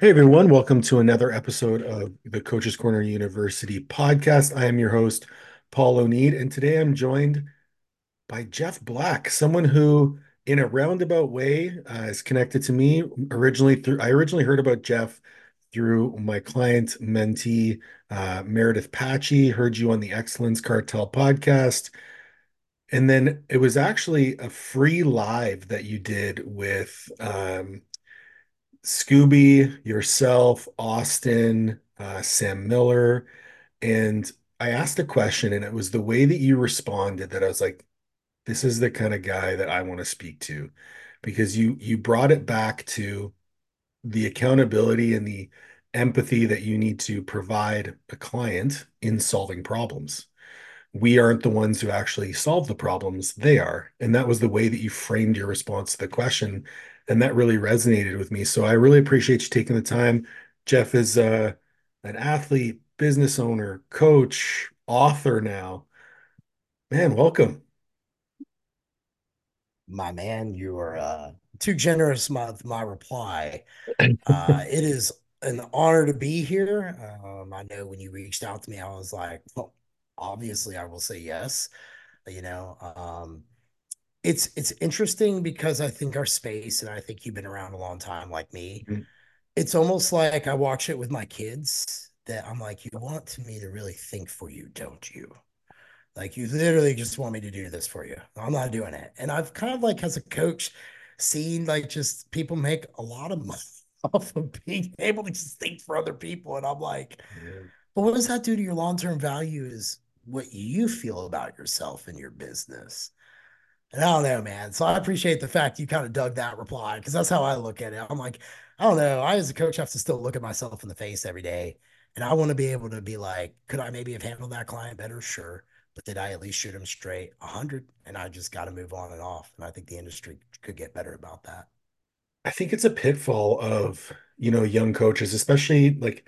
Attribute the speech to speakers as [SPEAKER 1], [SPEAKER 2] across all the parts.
[SPEAKER 1] Hey everyone, welcome to another episode of the Coaches Corner University podcast. I am your host, Paul O'Neid, and today I'm joined by Jeff Black, someone who, in a roundabout way, uh, is connected to me. Originally, through I originally heard about Jeff through my client mentee uh, Meredith Patchy. Heard you on the Excellence Cartel podcast, and then it was actually a free live that you did with. Um, Scooby, yourself, Austin, uh, Sam Miller, and I asked a question, and it was the way that you responded that I was like, "This is the kind of guy that I want to speak to," because you you brought it back to the accountability and the empathy that you need to provide a client in solving problems we aren't the ones who actually solve the problems, they are. And that was the way that you framed your response to the question. And that really resonated with me. So I really appreciate you taking the time. Jeff is uh, an athlete, business owner, coach, author now. Man, welcome.
[SPEAKER 2] My man, you are uh, too generous with my reply. Uh, it is an honor to be here. Um, I know when you reached out to me, I was like, well, obviously I will say yes. You know, um, it's it's interesting because I think our space, and I think you've been around a long time like me.
[SPEAKER 1] Mm-hmm.
[SPEAKER 2] It's almost like I watch it with my kids that I'm like, you want me to really think for you, don't you? Like you literally just want me to do this for you. I'm not doing it. And I've kind of like as a coach seen like just people make a lot of money off of being able to just think for other people. And I'm like,
[SPEAKER 1] Yeah.
[SPEAKER 2] but what does that do to your long-term value is what you feel about yourself and your business. And I don't know, man. So I appreciate the fact you kind of dug that reply because that's how I look at it. I'm like, I don't know. I, as a coach, have to still look at myself in the face every day. And I want to be able to be like, could I maybe have handled that client better? Sure. But did I at least shoot him straight 100? And I just got to move on and off. And I think the industry could get better about that.
[SPEAKER 1] I think it's a pitfall of, you know, young coaches, especially like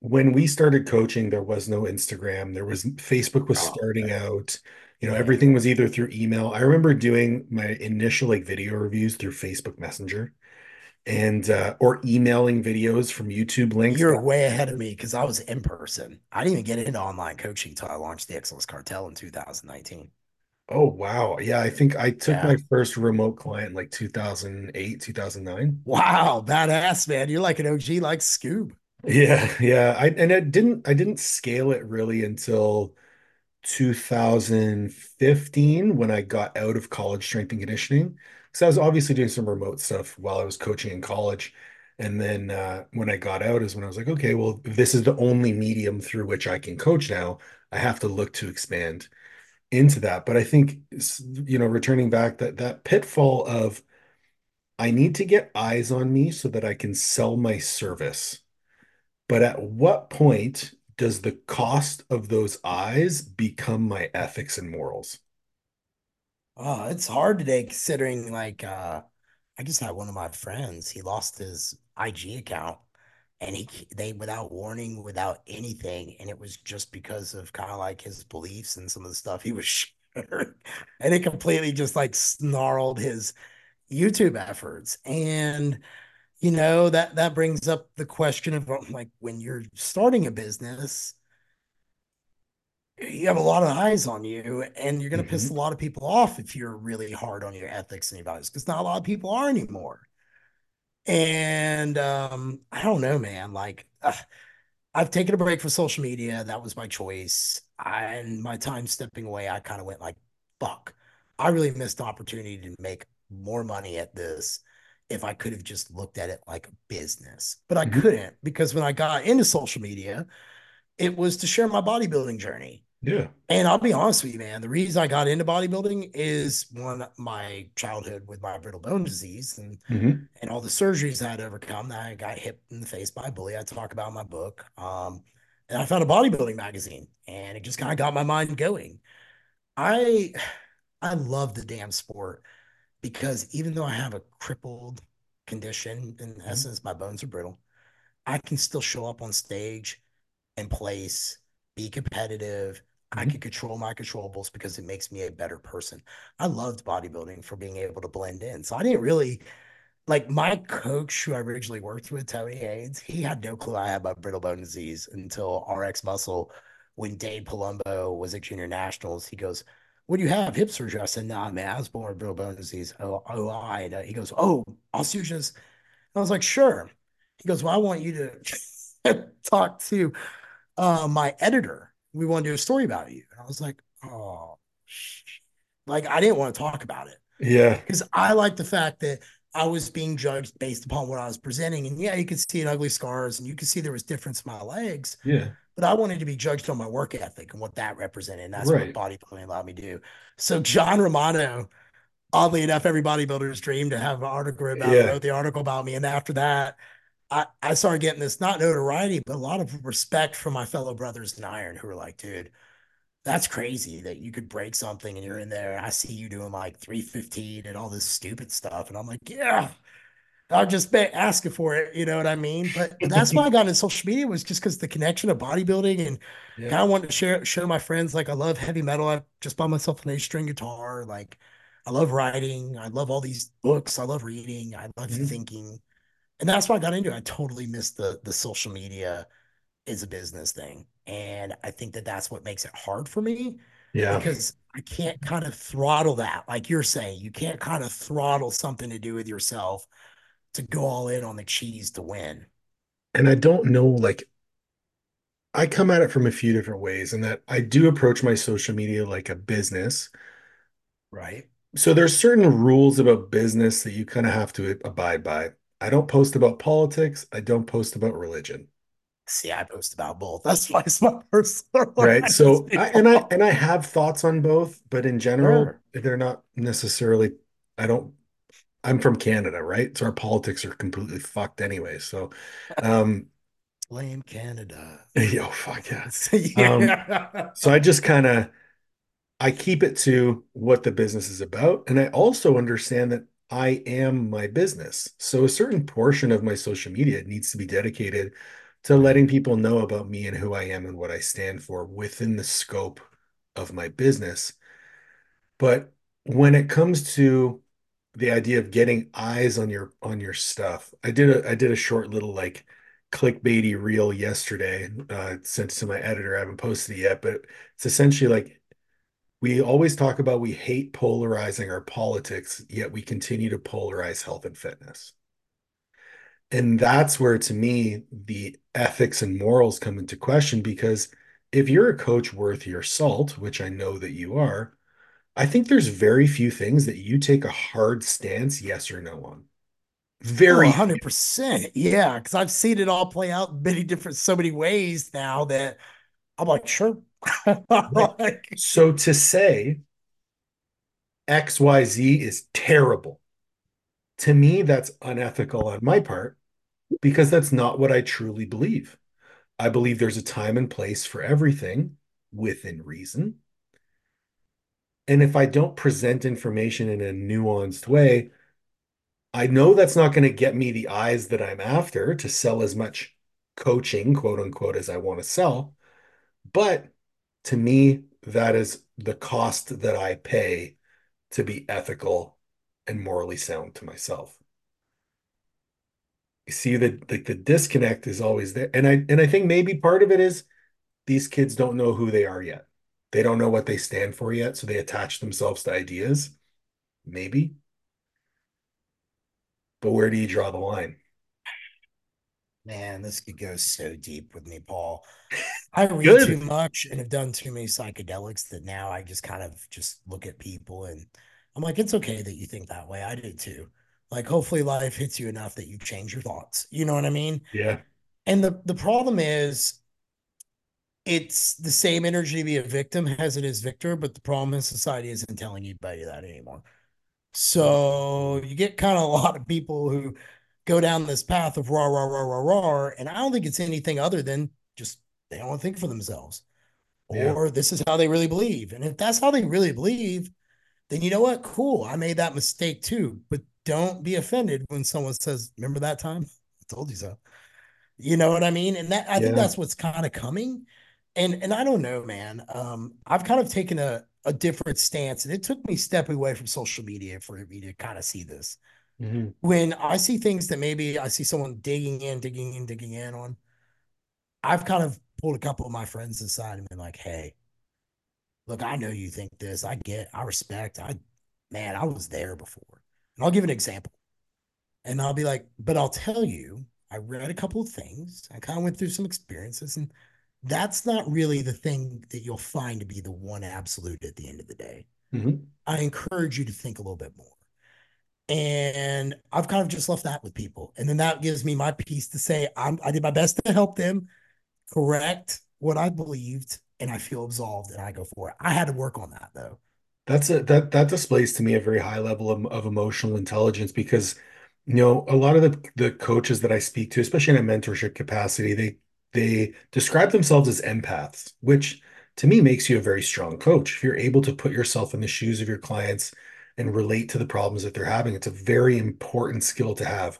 [SPEAKER 1] when we started coaching, there was no Instagram. There was Facebook was
[SPEAKER 2] Oh,
[SPEAKER 1] starting out. You know, everything was either through email. I remember doing my initial like video reviews through Facebook Messenger and uh, or emailing videos from YouTube links.
[SPEAKER 2] You're way ahead of me because I was in person. I didn't even get into online coaching until I launched the Excellence Cartel in 2019.
[SPEAKER 1] Oh wow. Yeah, I think I took
[SPEAKER 2] Yeah.
[SPEAKER 1] my first remote client like 2008, 2009.
[SPEAKER 2] Wow, badass, man. You're like an OG like Scoob.
[SPEAKER 1] Yeah, yeah. I and it didn't I didn't scale it really until 2015 when I got out of college strength and conditioning. Because I was obviously doing some remote stuff while I was coaching in college. And then uh, when I got out is when I was like, okay, well, this is the only medium through which I can coach now, I have to look to expand into that. But I think, you know, returning back that that pitfall of I need to get eyes on me so that I can sell my service. But at what point does the cost of those eyes become my ethics and morals?
[SPEAKER 2] Oh, it's hard today considering like uh I just had one of my friends, he lost his IG account and he they without warning, without anything, and it was just because of kind of like his beliefs and some of the stuff he was sharing. And it completely just like snarled his YouTube efforts. And you know, that that brings up the question of like when you're starting a business, you have a lot of eyes on you and you're going to piss a lot of people off if you're really hard on your ethics and your values because not a lot of people are anymore. And um, I don't know, man. Like, uh, I've taken a break from social media. That was my choice. I, and my time stepping away, I kind of went like, fuck, I really missed the opportunity to make more money at this if I could have just looked at it like a business. But I
[SPEAKER 1] Mhm.
[SPEAKER 2] couldn't because when I got into social media, it was to share my bodybuilding journey.
[SPEAKER 1] Yeah.
[SPEAKER 2] And I'll be honest with you, man. The reason I got into bodybuilding is one, my childhood with my brittle bone disease and
[SPEAKER 1] hmm
[SPEAKER 2] and all the surgeries I had overcome that I got hit in the face by a bully. I talk about in my book. Um, and I found a bodybuilding magazine and it just kind of got my mind going. I I love the damn sport because even though I have a crippled condition, in essence, my bones are brittle, I can still show up on stage and place, be competitive. I
[SPEAKER 1] hmm
[SPEAKER 2] can control my controllables because it makes me a better person. I loved bodybuilding for being able to blend in. So I didn't really like my coach who I originally worked with, Tony Haynes, he had no clue I had my brittle bone disease until RX Muscle. When Dave Palumbo was at Junior Nationals, he goes, "What do you have? Hip surgery?" I said, "Nah, man, I was born with brittle bone disease." Oh, oh, I. And, uh, he goes, "Oh, osteogenesis." I was like, "Sure." He goes, "Well, I want you to talk to uh, my editor. We want to do a story about you." And I was like, "Oh." Like I didn't want to talk about it
[SPEAKER 1] Yeah.
[SPEAKER 2] because I like the fact that I was being judged based upon what I was presenting. And yeah, you could see an ugly scars and you could see there was difference in my legs,
[SPEAKER 1] Yeah.
[SPEAKER 2] But I wanted to be judged on my work ethic and what that represented. And that's what bodybuilding allowed me to do. So John Romano, oddly enough, every bodybuilder's dream to have an article about
[SPEAKER 1] Yeah.
[SPEAKER 2] wrote the article about me. And after that, I, I started getting this not notoriety, but a lot of respect from my fellow brothers in iron who were like, dude, that's crazy that you could break something and you're in there. I see you doing like 315 and all this stupid stuff. And I'm like, yeah, I'll just be asking for it. You know what I mean? But that's why I got into social media was just because the connection of bodybuilding and
[SPEAKER 1] Yeah.
[SPEAKER 2] kind of wanted to share show my friends like I love heavy metal. I just bought myself an eight string guitar. Like I love writing. I love all these books. I love reading. I love
[SPEAKER 1] Mhm.
[SPEAKER 2] thinking. And that's why I got into it. I totally missed the the social media is a business thing. And I think that that's what makes it hard for me
[SPEAKER 1] Yeah.
[SPEAKER 2] because I can't kind of throttle that. Like you're saying, you can't kind of throttle something to do with yourself to go all in on the cheese to win.
[SPEAKER 1] And I don't know, like, I come at it from a few different ways, and that I do approach my social media like a business.
[SPEAKER 2] Right.
[SPEAKER 1] So there's certain rules about business that you kind of have to abide by. I don't post about politics. I don't post about religion.
[SPEAKER 2] See, I post about both. That's why it's my personal
[SPEAKER 1] Right.
[SPEAKER 2] life.
[SPEAKER 1] So I, and I and I have thoughts on both, but in general,
[SPEAKER 2] Sure.
[SPEAKER 1] they're not necessarily, I don't, I'm from Canada, right? So our politics are completely fucked anyway. So um
[SPEAKER 2] Blame Canada.
[SPEAKER 1] oh fuck yeah. Um so I just kind of I keep it to what the business is about. And I also understand that I am my business. So a certain portion of my social media needs to be dedicated to letting people know about me and who I am and what I stand for within the scope of my business. But when it comes to the idea of getting eyes on your on your stuff, I did a I did a short little like clickbaity reel yesterday, uh, sent to my editor. I haven't posted it yet, but it's essentially like we always talk about we hate polarizing our politics, yet we continue to polarize health and fitness. And that's where, to me, the ethics and morals come into question because if you're a coach worth your salt, which I know that you are, I think there's very few things that you take a hard stance, yes or no on.
[SPEAKER 2] Oh,
[SPEAKER 1] Very few.
[SPEAKER 2] 100%. Yeah. Cause I've seen it all play out in many different, so many ways now that I'm like, sure. Like,
[SPEAKER 1] So to say XYZ is terrible, to me, that's unethical on my part because that's not what I truly believe. I believe there's a time and place for everything within reason. And if I don't present information in a nuanced way, I know that's not going to get me the eyes that I'm after to sell as much coaching, quote unquote, as I want to sell. But to me, that is the cost that I pay to be ethical and morally sound to myself. You see that like the disconnect is always there. And I and I think maybe part of it is these kids don't know who they are yet. They don't know what they stand for yet, so they attach themselves to ideas. Maybe. But where do you draw the line?
[SPEAKER 2] man, this could go so deep with me, Paul. I read too much and have done too many psychedelics that now I just kind of just look at people and I'm like, it's okay that you think that way. I did too. Like, hopefully, life hits you enough that you change your thoughts. You know what I mean?
[SPEAKER 1] Yeah.
[SPEAKER 2] And the the problem is, it's the same energy to be a victim as it is victor, but the problem is society isn't telling anybody that anymore. So you get kind of a lot of people who go down this path of raw, raw, raw, raw, raw. And I don't think it's anything other than just they don't want to think for themselves
[SPEAKER 1] Yeah.
[SPEAKER 2] or this is how they really believe. And if that's how they really believe, then you know what? Cool. I made that mistake too. But don't be offended when someone says, Remember that time? I told you so. You know what I mean? And that I think that's what's kind of coming. And and I don't know, man. Um, I've kind of taken a a different stance, and it took me stepping away from social media for me to kind of see this.
[SPEAKER 1] hmm
[SPEAKER 2] When I see things that maybe I see someone digging in, digging in, digging in on, I've kind of pulled a couple of my friends aside and been like, hey, look, I know you think this. I get, I respect. I, man, I was there before. And I'll give an example. And I'll be like, but I'll tell you, I read a couple of things. I kind of went through some experiences, and that's not really the thing that you'll find to be the one absolute at the end of the day.
[SPEAKER 1] hmm
[SPEAKER 2] I encourage you to think a little bit more. And I've kind of just left that with people. And then that gives me my piece to say I'm, I did my best to help them correct what I believed, and I feel absolved and I go for it. I had to work on that though.
[SPEAKER 1] That's a that that displays to me a very high level of, of emotional intelligence because you know a lot of the the coaches that I speak to, especially in a mentorship capacity, they they describe themselves as empaths, which to me makes you a very strong coach. If you're able to put yourself in the shoes of your clients and relate to the problems that they're having, it's a very important skill to have.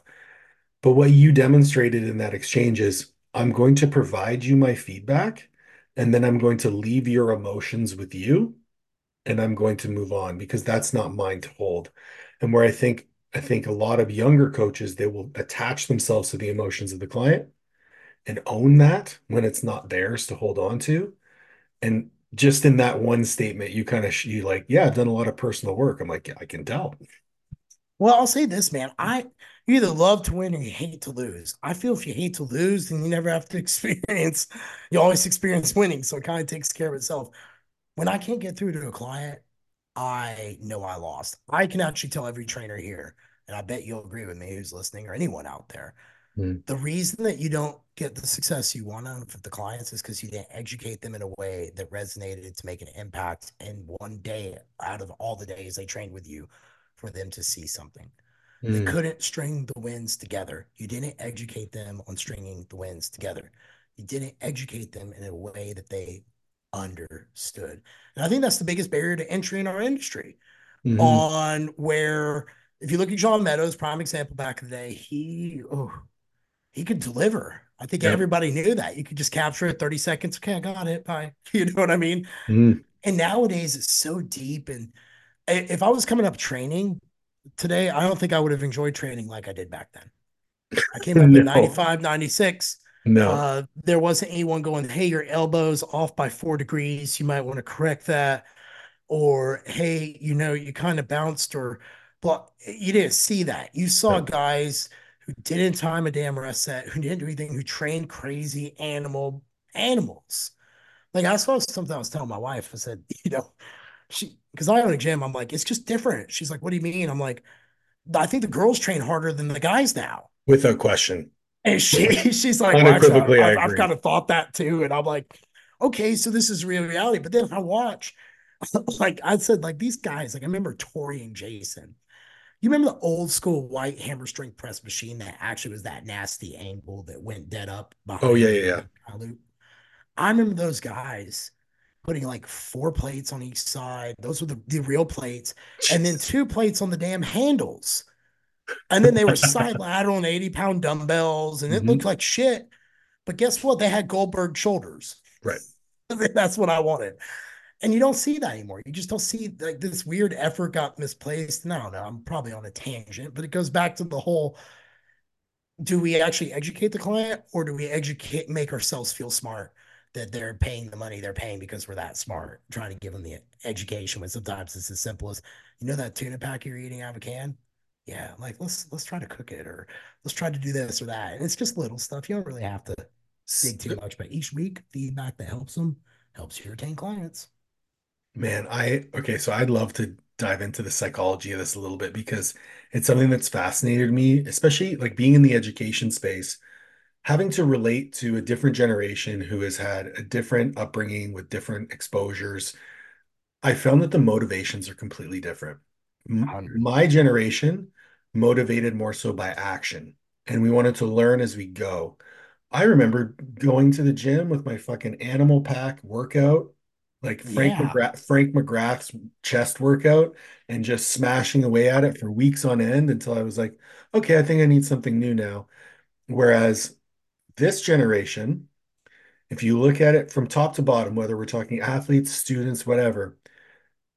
[SPEAKER 1] But what you demonstrated in that exchange is I'm going to provide you my feedback, and then I'm going to leave your emotions with you and I'm going to move on because that's not mine to hold. And where I think I think a lot of younger coaches they will attach themselves to the emotions of the client and own that when it's not theirs to hold on to. And just in that one statement, you kind of you like, yeah, I've done a lot of personal work. I'm like, yeah, I can tell.
[SPEAKER 2] Well, I'll say this, man. I you either love to win or you hate to lose. I feel if you hate to lose, then you never have to experience. You always experience winning, so it kind of takes care of itself. When I can't get through to a client, I know I lost. I can actually tell every trainer here, and I bet you'll agree with me who's listening or anyone out there.
[SPEAKER 1] Mm,
[SPEAKER 2] The reason that you don't get the success you want out of the clients is because you didn't educate them in a way that resonated to make an impact in one day out of all the days they trained with you for them to see something. They
[SPEAKER 1] mm,
[SPEAKER 2] couldn't string the wins together. You didn't educate them on stringing the wins together. You didn't educate them in a way that they understood. And I think that's the biggest barrier to entry in our industry.
[SPEAKER 1] mhm.
[SPEAKER 2] On where, if you look at John Meadows, prime example back in the day, he oh, he could deliver. I think
[SPEAKER 1] Yep.
[SPEAKER 2] everybody knew that. You could just capture it 30 seconds. Okay, I got it. Bye. You know what I mean?
[SPEAKER 1] Mm.
[SPEAKER 2] And nowadays it's so deep. And if I was coming up training today, I don't think I would have enjoyed training like I did back then. I came up in
[SPEAKER 1] No,
[SPEAKER 2] 95, 96.
[SPEAKER 1] no.
[SPEAKER 2] Uh, there wasn't anyone going, hey, your elbow's off by four degrees. You might want to correct that. Or, hey, you know, you kind of bounced or but you didn't see that. You saw guys who didn't time a damn rest set, who didn't do anything, who trained crazy animal animals. Like I saw something I was telling my wife. I said, you know, she because I own a gym. I'm like, it's just different. She's like, what do you mean? I'm like, I think the girls train harder than the guys now.
[SPEAKER 1] Without question.
[SPEAKER 2] And she she's like,
[SPEAKER 1] Unequivocally, I
[SPEAKER 2] I've I've kind of thought that too. And I'm like, okay, so this is real reality. But then I watch, like I said, like these guys, like I remember Tori and Jason. You remember the old school white hammer strength press machine that actually was that nasty angle that went dead up
[SPEAKER 1] Oh
[SPEAKER 2] behind
[SPEAKER 1] yeah, yeah, yeah.
[SPEAKER 2] loop? I remember those guys putting like four plates on each side. Those were the, the real plates, and then two plates on the damn handles. And then they were side lateral and 80 pound dumbbells, and it looked
[SPEAKER 1] hmm
[SPEAKER 2] like shit. But guess what? They had Goldberg shoulders.
[SPEAKER 1] Right.
[SPEAKER 2] That's what I wanted. And you don't see that anymore. You just don't see like this weird effort got misplaced. No, no, I'm probably on a tangent, but it goes back to the whole do we actually educate the client or do we educate make ourselves feel smart that they're paying the money they're paying because we're that smart trying to give them the education when sometimes it's as simple as you know that tuna pack you're eating out of a can yeah like let's let's try to cook it or let's try to do this or that and it's just little stuff you don't really have to dig too much but each week feedback that helps them helps you retain clients
[SPEAKER 1] Man, I okay, so I'd love to dive into the psychology of this a little bit because it's something that's fascinated me, especially like being in the education space, having to relate to a different generation who has had a different upbringing with different exposures. I found that the motivations are completely different. M-
[SPEAKER 2] 100
[SPEAKER 1] My generation motivated more so by action, and we wanted to learn as we go. I remember going to the gym with my fucking animal pack workout, like Frank
[SPEAKER 2] yeah
[SPEAKER 1] McGrath, Frank McGrath's chest workout, and just smashing away at it for weeks on end until I was like, okay, I think I need something new now. Whereas this generation, if you look at it from top to bottom, whether we're talking athletes, students, whatever,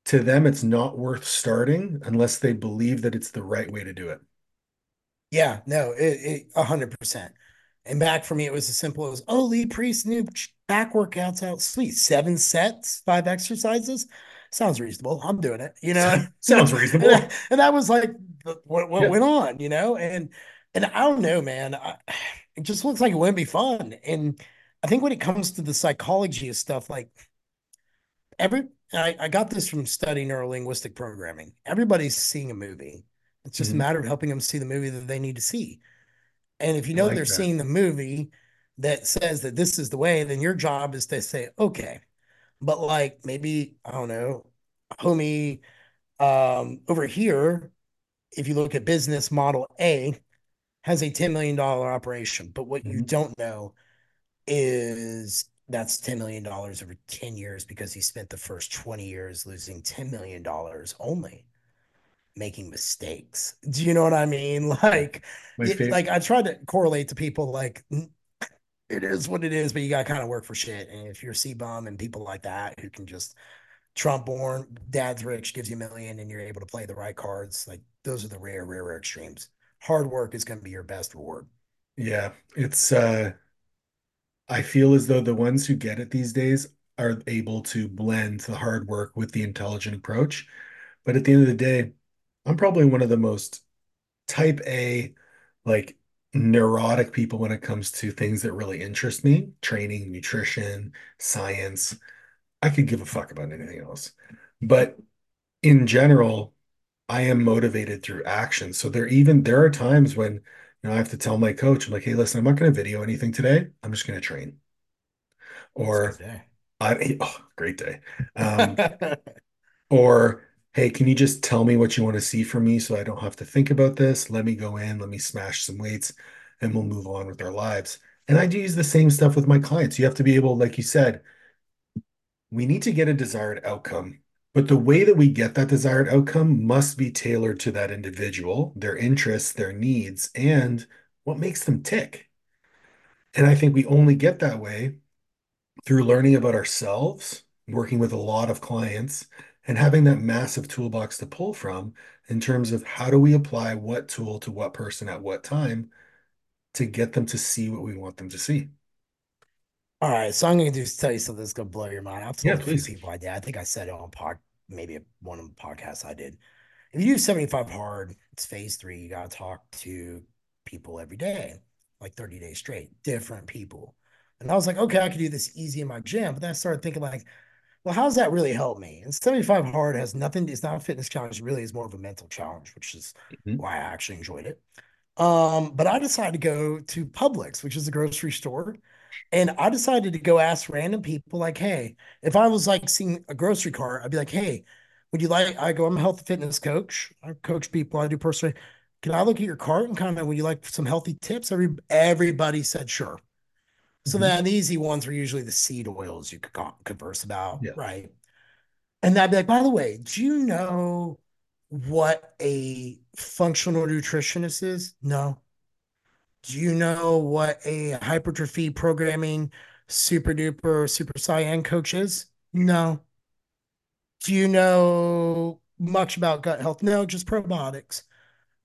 [SPEAKER 1] to them, it's not worth starting unless they believe that it's the right way to do it.
[SPEAKER 2] Yeah, no, it, a hundred percent. And back for me, it was as simple as, oh, Lee Priest new back workouts out. Sweet. Seven sets, five exercises. Sounds reasonable. I'm doing it, you know.
[SPEAKER 1] Sounds reasonable.
[SPEAKER 2] and, that was like what, what
[SPEAKER 1] Yeah.
[SPEAKER 2] went on, you know. And and I don't know, man. I, it just looks like it wouldn't be fun. And I think when it comes to the psychology of stuff, like every I, I got this from studying neurolinguistic programming. Everybody's seeing a movie. It's just a
[SPEAKER 1] Mhm.
[SPEAKER 2] matter of helping them see the movie that they need to see. And if you know
[SPEAKER 1] like
[SPEAKER 2] they're
[SPEAKER 1] that.
[SPEAKER 2] seeing the movie that says that this is the way, then your job is to say, okay, but like maybe, I don't know, homie, um, over here, if you look at business model A, has a $10 million operation. But what you
[SPEAKER 1] Mhm.
[SPEAKER 2] don't know is that's $10 million over 10 years because he spent the first 20 years losing $10 million only making mistakes. Do you know what I mean? Like, it, like I tried to correlate to people like it is what it is, but you got to kind of work for shit. And if you're C bum and people like that who can just Trump born, dad's rich, gives you a million, and you're able to play the right cards, like those are the rare, rare, rare extremes. Hard work is going to be your best reward.
[SPEAKER 1] Yeah, it's uh I feel as though the ones who get it these days are able to blend the hard work with the intelligent approach. But at the end of the day, I'm probably one of the most type A, like neurotic people when it comes to things that really interest me, training, nutrition, science. I could give a fuck about anything else. But in general, I am motivated through action. So there even there are times when you know I have to tell my coach, I'm like, hey, listen, I'm not going to video anything today. I'm just going to train. Or. I oh, great day. Um, or hey, can you just tell me what you want to see from me so I don't have to think about this? Let me go in, let me smash some weights, and we'll move on with our lives. And I do use the same stuff with my clients. You have to be able, like you said, we need to get a desired outcome. But the way that we get that desired outcome must be tailored to that individual, their interests, their needs, and what makes them tick. And I think we only get that way through learning about ourselves, working with a lot of clients, and having that massive toolbox to pull from in terms of how do we apply what tool to what person at what time to get them to see what we want them to see.
[SPEAKER 2] All right, so I'm going to do tell you something that's going to blow your mind. I've
[SPEAKER 1] Yeah,
[SPEAKER 2] told few
[SPEAKER 1] please.
[SPEAKER 2] people I did. I think I said it on pod, maybe one of the podcasts I did. If you do 75 hard, it's phase three. You got to talk to people every day, like 30 days straight, different people. And I was like, okay, I could do this easy in my gym. But then I started thinking, like, well, how does that really help me? And 75 hard has nothing, it's not a fitness challenge, it really is more of a mental challenge, which is
[SPEAKER 1] Mhm.
[SPEAKER 2] why I actually enjoyed it. Um, but I decided to go to Publix, which is a grocery store. And I decided to go ask random people, like, hey, if I was like seeing a grocery cart, I'd be like, hey, would you like? I go, I'm a health and fitness coach. I coach people, I do personally. Can I look at your cart and kind of, would you like some healthy tips? Every everybody said sure. So
[SPEAKER 1] Mhm.
[SPEAKER 2] then the easy ones were usually the seed oils you could converse about,
[SPEAKER 1] Yeah.
[SPEAKER 2] right? And I'd be like, by the way, do you know what a functional nutritionist is? No. Do you know what a hypertrophy programming super duper super cyan coach is? No. Do you know much about gut health? No, just probiotics.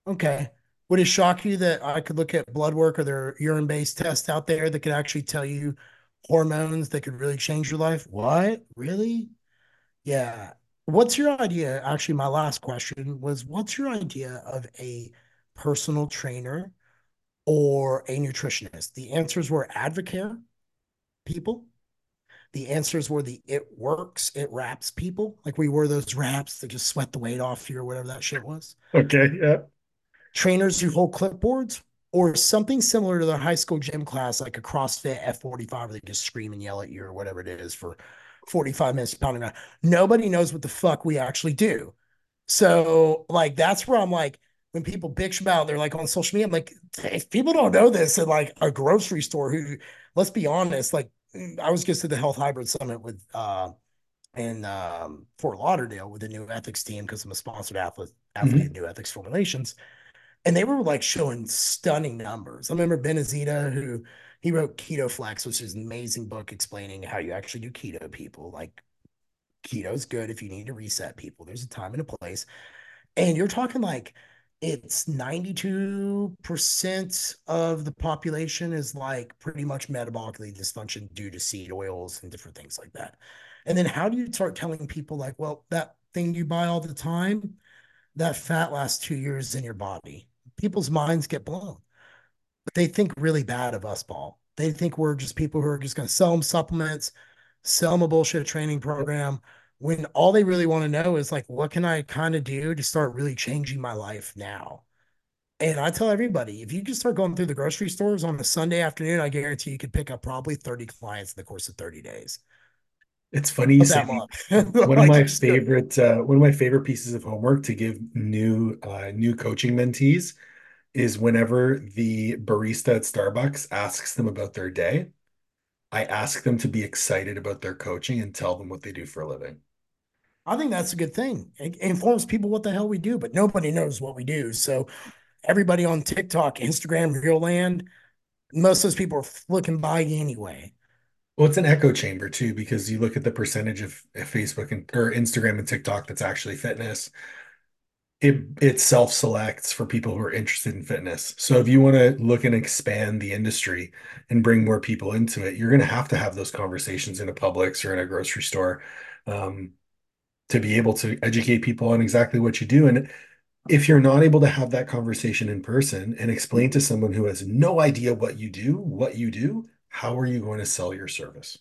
[SPEAKER 2] Okay. Would it shock you that I could look at blood work or their urine based tests out there that could actually tell you hormones that could really change your life? What? Really? Yeah. What's your idea? Actually, my last question was what's your idea of a personal trainer or a nutritionist? The answers were Advocare people. The answers were the it works, it wraps people. Like we wore those wraps that just sweat the weight off you or whatever that shit was.
[SPEAKER 1] Okay. Yeah.
[SPEAKER 2] Trainers who hold clipboards or something similar to their high school gym class, like a CrossFit F45, where they just scream and yell at you or whatever it is for 45 minutes pounding around. Nobody knows what the fuck we actually do. So, like, that's where I'm like, when people bitch about, they're like on social media, I'm like, if people don't know this at like a grocery store, who, let's be honest, like, I was just at the Health Hybrid Summit with, uh, in um, Fort Lauderdale with the new ethics team because I'm a sponsored athlete, athlete
[SPEAKER 1] Mhm.
[SPEAKER 2] in new ethics formulations. And they were like showing stunning numbers. I remember Ben Azadi, who he wrote Keto Flex, which is an amazing book explaining how you actually do keto people. Like keto is good if you need to reset people. There's a time and a place. And you're talking like it's 92% of the population is like pretty much metabolically dysfunction due to seed oils and different things like that. And then how do you start telling people like, well, that thing you buy all the time, that fat lasts two years in your body? People's minds get blown. But they think really bad of us, Paul. They think we're just people who are just going to sell them supplements, sell them a bullshit training program, when all they really want to know is like, what can I kind of do to start really changing my life now? And I tell everybody, if you just start going through the grocery stores on a Sunday afternoon, I guarantee you could pick up probably 30 clients in the course of 30 days.
[SPEAKER 1] It's funny you say one of my favorite uh, one of my favorite pieces of homework to give new uh, new coaching mentees is whenever the barista at Starbucks asks them about their day, I ask them to be excited about their coaching and tell them what they do for a living.
[SPEAKER 2] I think that's a good thing. It informs people what the hell we do, but nobody knows what we do. So everybody on TikTok, Instagram, Real Land, most of those people are flicking by anyway.
[SPEAKER 1] Well, it's an echo chamber too, because you look at the percentage of Facebook and or Instagram and TikTok that's actually fitness. It it self-selects for people who are interested in fitness. So if you want to look and expand the industry and bring more people into it, you're going to have to have those conversations in a Publix or in a grocery store um, to be able to educate people on exactly what you do. And if you're not able to have that conversation in person and explain to someone who has no idea what you do, what you do, how are you going to sell your service?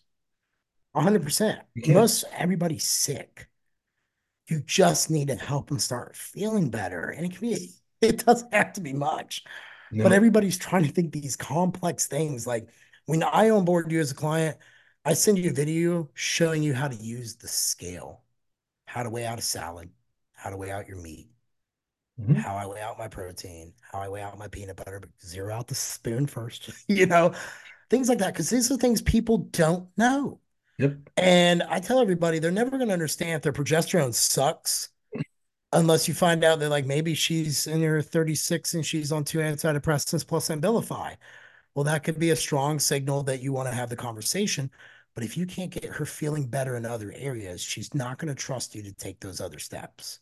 [SPEAKER 2] 100%.
[SPEAKER 1] You.
[SPEAKER 2] Most everybody's sick. You just need to help them start feeling better. And it can be, it doesn't have to be much, but everybody's trying to think these complex things. Like when I onboard you as a client, I send you a video showing you how to use the scale, how to weigh out a salad, how to weigh out your meat,
[SPEAKER 1] Mhm.
[SPEAKER 2] how I weigh out my protein, how I weigh out my peanut butter, but zero out the spoon first, you know, things like that. Cause these are things people don't know.
[SPEAKER 1] Yep.
[SPEAKER 2] And I tell everybody they're never going to understand if their progesterone sucks unless you find out that like maybe she's in her 36 and she's on two antidepressants plus Abilify. Well, that could be a strong signal that you want to have the conversation. But if you can't get her feeling better in other areas, she's not going to trust you to take those other steps.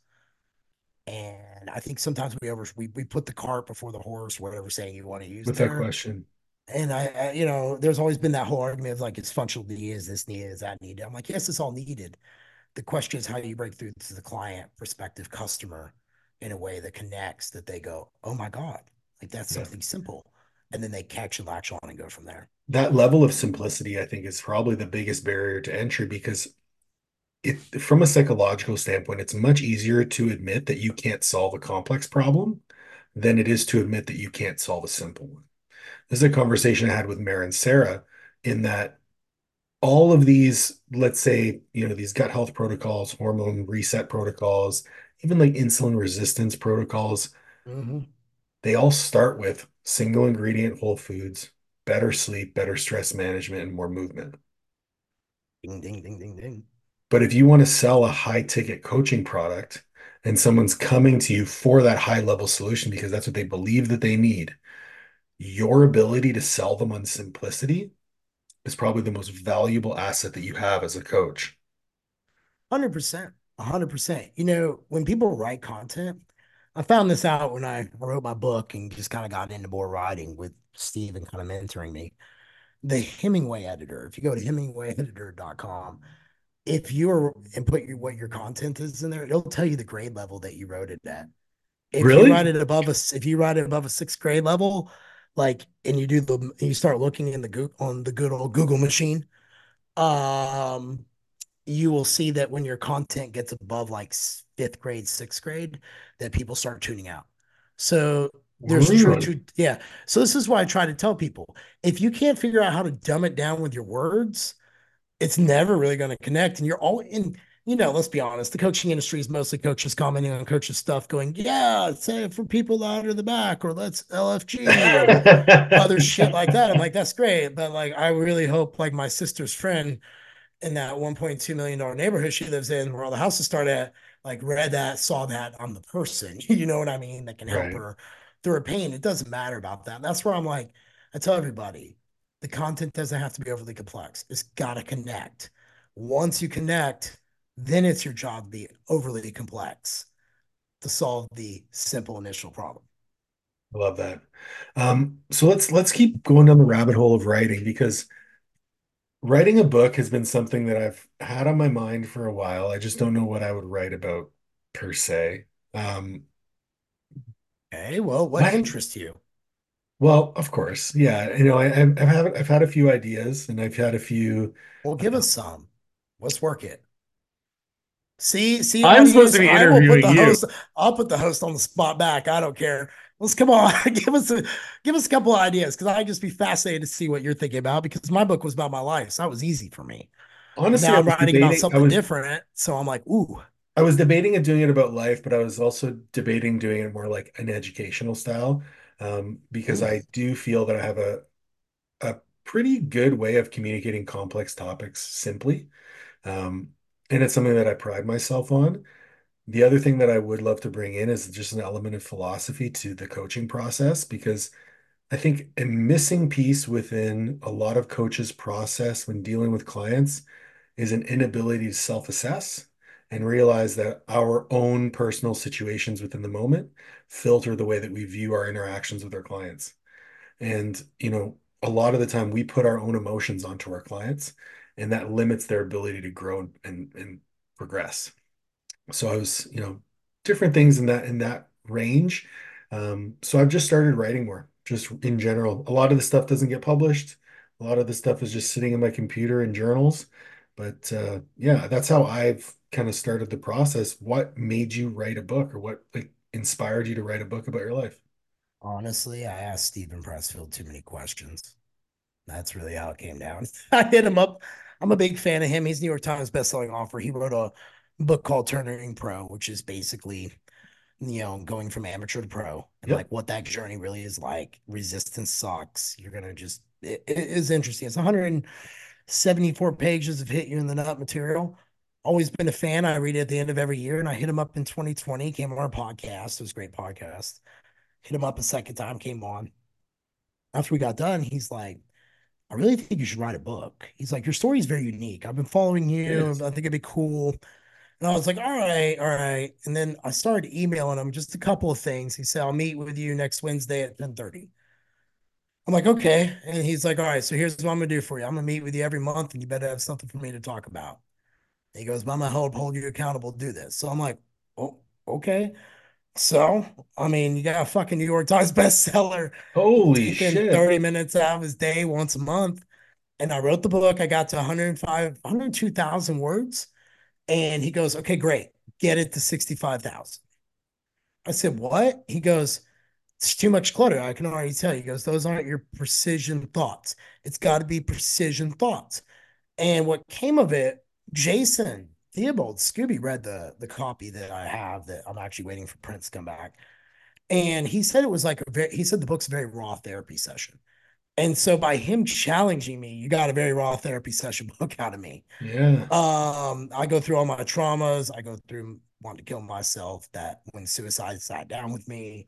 [SPEAKER 2] And I think sometimes we over we, we put the cart before the horse, whatever saying you want to use
[SPEAKER 1] With
[SPEAKER 2] there.
[SPEAKER 1] That question.
[SPEAKER 2] And I, I, you know, there's always been that whole argument of like it's functional need, is this needed, is that needed? I'm like, yes, it's all needed. The question is how do you break through to the client, prospective customer in a way that connects that they go, oh my God, like that's
[SPEAKER 1] Yeah.
[SPEAKER 2] something simple. And then they catch and latch on and go from there.
[SPEAKER 1] That level of simplicity, I think, is probably the biggest barrier to entry because it, from a psychological standpoint, it's much easier to admit that you can't solve a complex problem than it is to admit that you can't solve a simple one. This is a conversation I had with Maren Sarah in that all of these, let's say, you know, these gut health protocols, hormone reset protocols, even like insulin resistance protocols,
[SPEAKER 2] Mm-hmm.
[SPEAKER 1] they all start with single ingredient whole foods, better sleep, better stress management, and more movement.
[SPEAKER 2] Ding, ding, ding, ding, ding.
[SPEAKER 1] But if you want to sell a high ticket coaching product and someone's coming to you for that high level solution because that's what they believe that they need, your ability to sell them on simplicity is probably the most valuable asset that you have as a coach.
[SPEAKER 2] 100%. 100%. You know, when people write content, I found this out when I wrote my book and just kind of got into more writing with Steve and kind of mentoring me. The Hemingway editor, if you go to hemingwayeditor.com, if you're and put your, what your content is in there, it'll tell you the grade level that you wrote it at. If you
[SPEAKER 1] Really?
[SPEAKER 2] write it above a, if you write it above a sixth grade level, like, and you do the, you start looking in the Google on the good old Google machine, um, you will see that when your content gets above like fifth grade, sixth grade, that people start tuning out. So there's
[SPEAKER 1] Really?
[SPEAKER 2] to, yeah. So this is why I try to tell people if you can't figure out how to dumb it down with your words, it's never really going to connect. And you're all in, you know, let's be honest, the coaching industry is mostly coaches commenting on coaches' stuff, going, yeah, say it uh, for people out of the back, or let's LFG and other shit like that. I'm like, that's great. But like, I really hope like my sister's friend in that 1.2 million dollar neighborhood she lives in where all the houses start at like read that saw that i'm the person you know what i mean that can help
[SPEAKER 1] Right.
[SPEAKER 2] her through her pain it doesn't matter about that and that's where i'm like i tell everybody the content doesn't have to be overly complex it's got to connect once you connect then it's your job to be overly complex to solve the simple initial problem.
[SPEAKER 1] I love that. Um, so let's let's keep going down the rabbit hole of writing because writing a book has been something that I've had on my mind for a while. I just don't know what I would write about per se. Um,
[SPEAKER 2] Okay, well, what
[SPEAKER 1] but
[SPEAKER 2] interests you?
[SPEAKER 1] well, of course, yeah. You know, I, I've I've had I've had a few ideas, and I've had a few.
[SPEAKER 2] Well, give us some. Let's work it. See, see,
[SPEAKER 1] I'm supposed to
[SPEAKER 2] audience,
[SPEAKER 1] be
[SPEAKER 2] put
[SPEAKER 1] interviewing
[SPEAKER 2] the
[SPEAKER 1] you.
[SPEAKER 2] host, I'll put the host on the spot back. I don't care. Let's come on, give us a give us a couple of ideas because I'd just be fascinated to see what you're thinking about because my book was about my life, so that was easy for me.
[SPEAKER 1] Honestly,
[SPEAKER 2] now I'm writing about
[SPEAKER 1] debating. I
[SPEAKER 2] something
[SPEAKER 1] was
[SPEAKER 2] different, so I'm like, ooh,
[SPEAKER 1] I was debating and doing it about life, but I was also debating doing it more like an educational style, um, because
[SPEAKER 2] ooh.
[SPEAKER 1] I do feel that I have a a pretty good way of communicating complex topics simply. Um, and it's something that I pride myself on. The other thing that I would love to bring in is just an element of philosophy to the coaching process, because I think a missing piece within a lot of coaches' process when dealing with clients is an inability to self-assess and realize that our own personal situations within the moment filter the way that we view our interactions with our clients. And, you know, a lot of the time we put our own emotions onto our clients, and that limits their ability to grow and, and, and progress. So I was, you know, different things in that in that range. Um, so I've just started writing more, just in general. A lot of the stuff doesn't get published. A lot of the stuff is just sitting in my computer in journals. But uh, yeah, that's how I've kind of started the process. What made you write a book, or what like inspired you to write a book about your life?
[SPEAKER 2] Honestly, I asked Steven Pressfield too many questions. That's really how it came down. I hit him up. I'm a big fan of him. He's New York Times bestselling author. He wrote a book called Turning Pro, which is basically you know, going from amateur to pro and
[SPEAKER 1] Yep.
[SPEAKER 2] like what that journey really is like. Resistance sucks. You're gonna just it, it is interesting. It's 174 pages of hit you in the nut material. Always been a fan. I read it at the end of every year, and I hit him up in 2020. Came on our podcast. It was a great podcast. Hit him up a second time. Came on. After we got done, he's like, "I really think you should write a book." He's like, "Your story is very unique. I've been following you. I think it'd be cool." And I was like, all right, all right. And then I started emailing him just a couple of things. He said, I'll meet with you next Wednesday at 1030. I'm like, okay. And he's like, all right, so here's what I'm gonna do for you. I'm gonna meet with you every month and you better have something for me to talk about. And he goes, but I'm gonna hold, hold you accountable to do this. So I'm like, oh, okay. So, I mean, you got a fucking New York Times bestseller
[SPEAKER 1] Holy shit.
[SPEAKER 2] 30 minutes out of his day once a month. And I wrote the book. I got to 105, 102,000 words. And he goes, okay, great. Get it to 65,000. I said, what? He goes, it's too much clutter. I can already tell. He goes, those aren't your precision thoughts. It's got to be precision thoughts. And what came of it, Jason Theobald Scooby read the the copy that I have that I'm actually waiting for Prince to come back. And he said it was like a very, he said the book's a very raw therapy session. And so by him challenging me, you got a very raw therapy session book out of me.
[SPEAKER 1] Yeah.
[SPEAKER 2] Um, I go through all my traumas. I go through wanting to kill myself. That when suicide sat down with me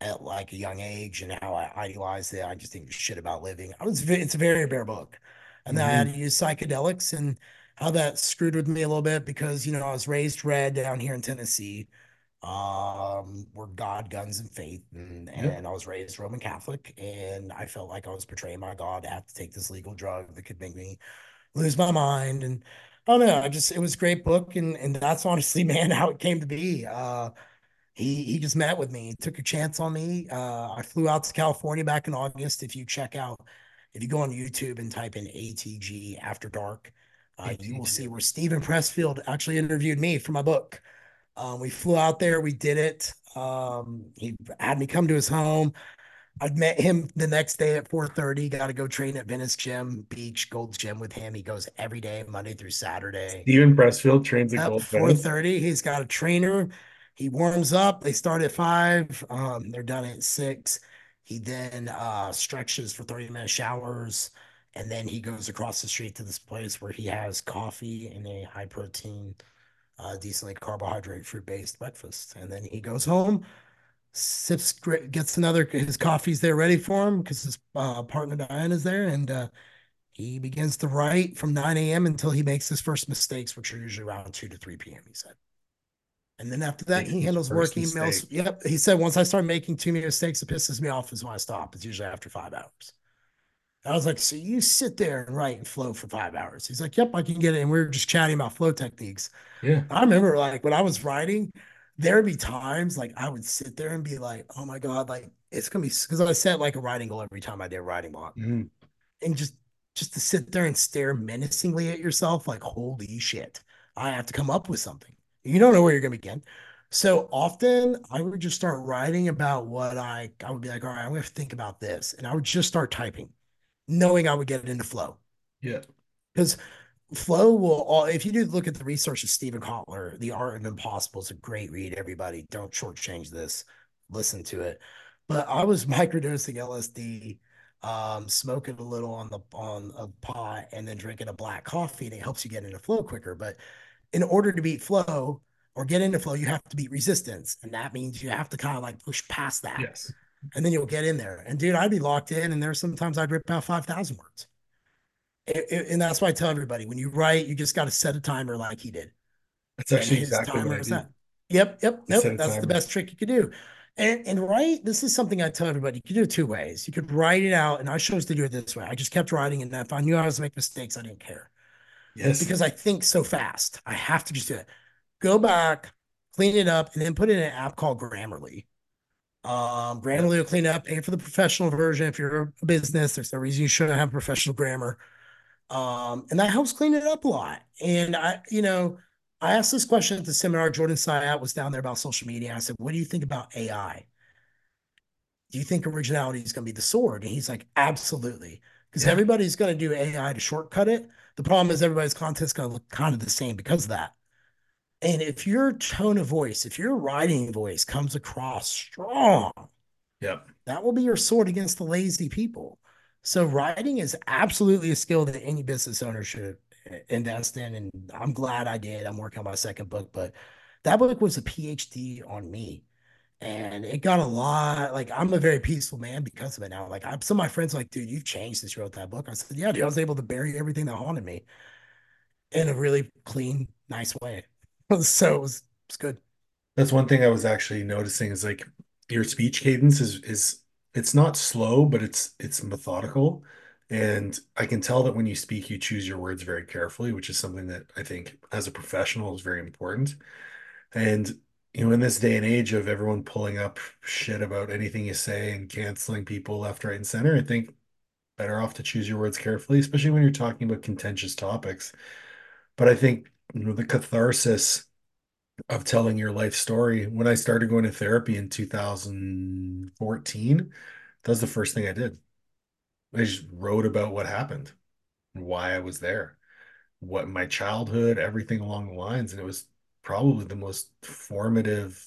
[SPEAKER 2] at like a young age, and how I idealized it. I just think shit about living. I was. It's a very bare book, and then I had
[SPEAKER 1] hmm
[SPEAKER 2] to use psychedelics and how that screwed with me a little bit because you know I was raised red down here in Tennessee. Um, we're God, guns, and faith, and
[SPEAKER 1] Yep.
[SPEAKER 2] and I was raised Roman Catholic, and I felt like I was betraying my God to have to take this legal drug that could make me lose my mind and I don't know. I just it was a great book and and that's honestly, man, how it came to be. Uh he he just met with me, took a chance on me. Uh I flew out to California back in August. If you check out, if you go on YouTube and type in ATG After Dark, uh, you will see where Steven Pressfield actually interviewed me for my book. Um, we flew out there, we did it. Um, he had me come to his home. I met him the next day at 4:30. Got to go train at Venice Gym, Beach, Gold's Gym with him. He goes every day, Monday through Saturday.
[SPEAKER 1] Steven Pressfield trains at
[SPEAKER 2] Up
[SPEAKER 1] Gold
[SPEAKER 2] 4:30. He's got a trainer. He warms up. They start at five. Um, they're done at six. He then uh, stretches for 30 minute showers. And then he goes across the street to this place where he has coffee and a high protein, uh, decently carbohydrate, fruit based breakfast. And then he goes home, sips, gets another, his coffee's there ready for him because his uh, partner Diane is there. And uh, he begins to write from 9 a.m. until he makes his first mistakes, which are usually around 2 to 3 p.m., he said. And then after that, he handles work emails.
[SPEAKER 1] mistake.
[SPEAKER 2] Yep. He said, once I start making too many mistakes, it pisses me off is when I stop. It's usually after five hours. I was like, so you sit there and write and flow for five hours. He's like, yep, I can get it. And we were just chatting about flow techniques.
[SPEAKER 1] Yeah.
[SPEAKER 2] I remember like when I was writing, there'd be times like I would sit there and be like, oh my God, like it's gonna be because I set like a writing goal every time I did a writing block.
[SPEAKER 1] Mhm.
[SPEAKER 2] And just just to sit there and stare menacingly at yourself, like, holy shit, I have to come up with something. You don't know where you're gonna begin. So often I would just start writing about what I I would be like, all right, I'm gonna think about this. And I would just start typing, knowing I would get it into flow.
[SPEAKER 1] Yeah.
[SPEAKER 2] Because Flow will all if you do look at the research of Steven Kotler, The Art of Impossible is a great read. Everybody, don't shortchange this. Listen to it. But I was microdosing LSD, um, smoking a little on the on a pot, and then drinking a black coffee, and it helps you get into flow quicker. But in order to beat flow or get into flow, you have to beat resistance, and that means you have to kind of like push past that,
[SPEAKER 1] Yes.
[SPEAKER 2] And then you'll get in there. And dude, I'd be locked in, and there's sometimes I'd rip out five thousand words it, it, and that's why I tell everybody when you write, you just got to set a timer like he did.
[SPEAKER 1] That's actually exactly what
[SPEAKER 2] timer
[SPEAKER 1] I
[SPEAKER 2] is that. Yep, yep, nope. That's the best trick you could do. And and write, this is something I tell everybody. You can do it two ways. You could write it out, and I chose to do it this way. I just kept writing, and if I knew I was make mistakes, I didn't care
[SPEAKER 1] Yes.
[SPEAKER 2] because I think so fast. I have to just do it. Go back, clean it up, and then put it in an app called Grammarly. Um. Grammarly will clean up, pay for the professional version. If you're a business, there's no reason you shouldn't have professional grammar. Um, and that helps clean it up a lot. And I, you know, I asked this question at the seminar. Jordan Syatt was down there about social media. I said, "What do you think about AI? Do you think originality is going to be the sword?" And he's like, "Absolutely." Because
[SPEAKER 1] Yeah.
[SPEAKER 2] everybody's going to do AI to shortcut it. The problem is everybody's content's going to look kind of the same because of that. And if your tone of voice, if your writing voice comes across strong,
[SPEAKER 1] Yep.
[SPEAKER 2] that will be your sword against the lazy people. So writing is absolutely a skill that any business owner should invest in. And I'm glad I did. I'm working on my second book, but that book was a PhD on me. And it got a lot, like I'm a very peaceful man because of it now. Like I'm some of my friends like, dude, you've changed since you wrote that book. I said, Yeah, dude, I was able to bury everything that haunted me in a really clean, nice way. So it was, it's good.
[SPEAKER 1] That's one thing I was actually noticing is like your speech cadence is is it's not slow, but it's it's methodical. And I can tell that when you speak, you choose your words very carefully, which is something that I think as a professional is very important. And you know, in this day and age of everyone pulling up shit about anything you say and canceling people left, right, and center, I think better off to choose your words carefully, especially when you're talking about contentious topics. But I think, you know, the catharsis of telling your life story. When I started going to therapy in 2014, that was the first thing I did. I just wrote about what happened, why I was there, what my childhood, everything along the lines. And it was probably the most formative,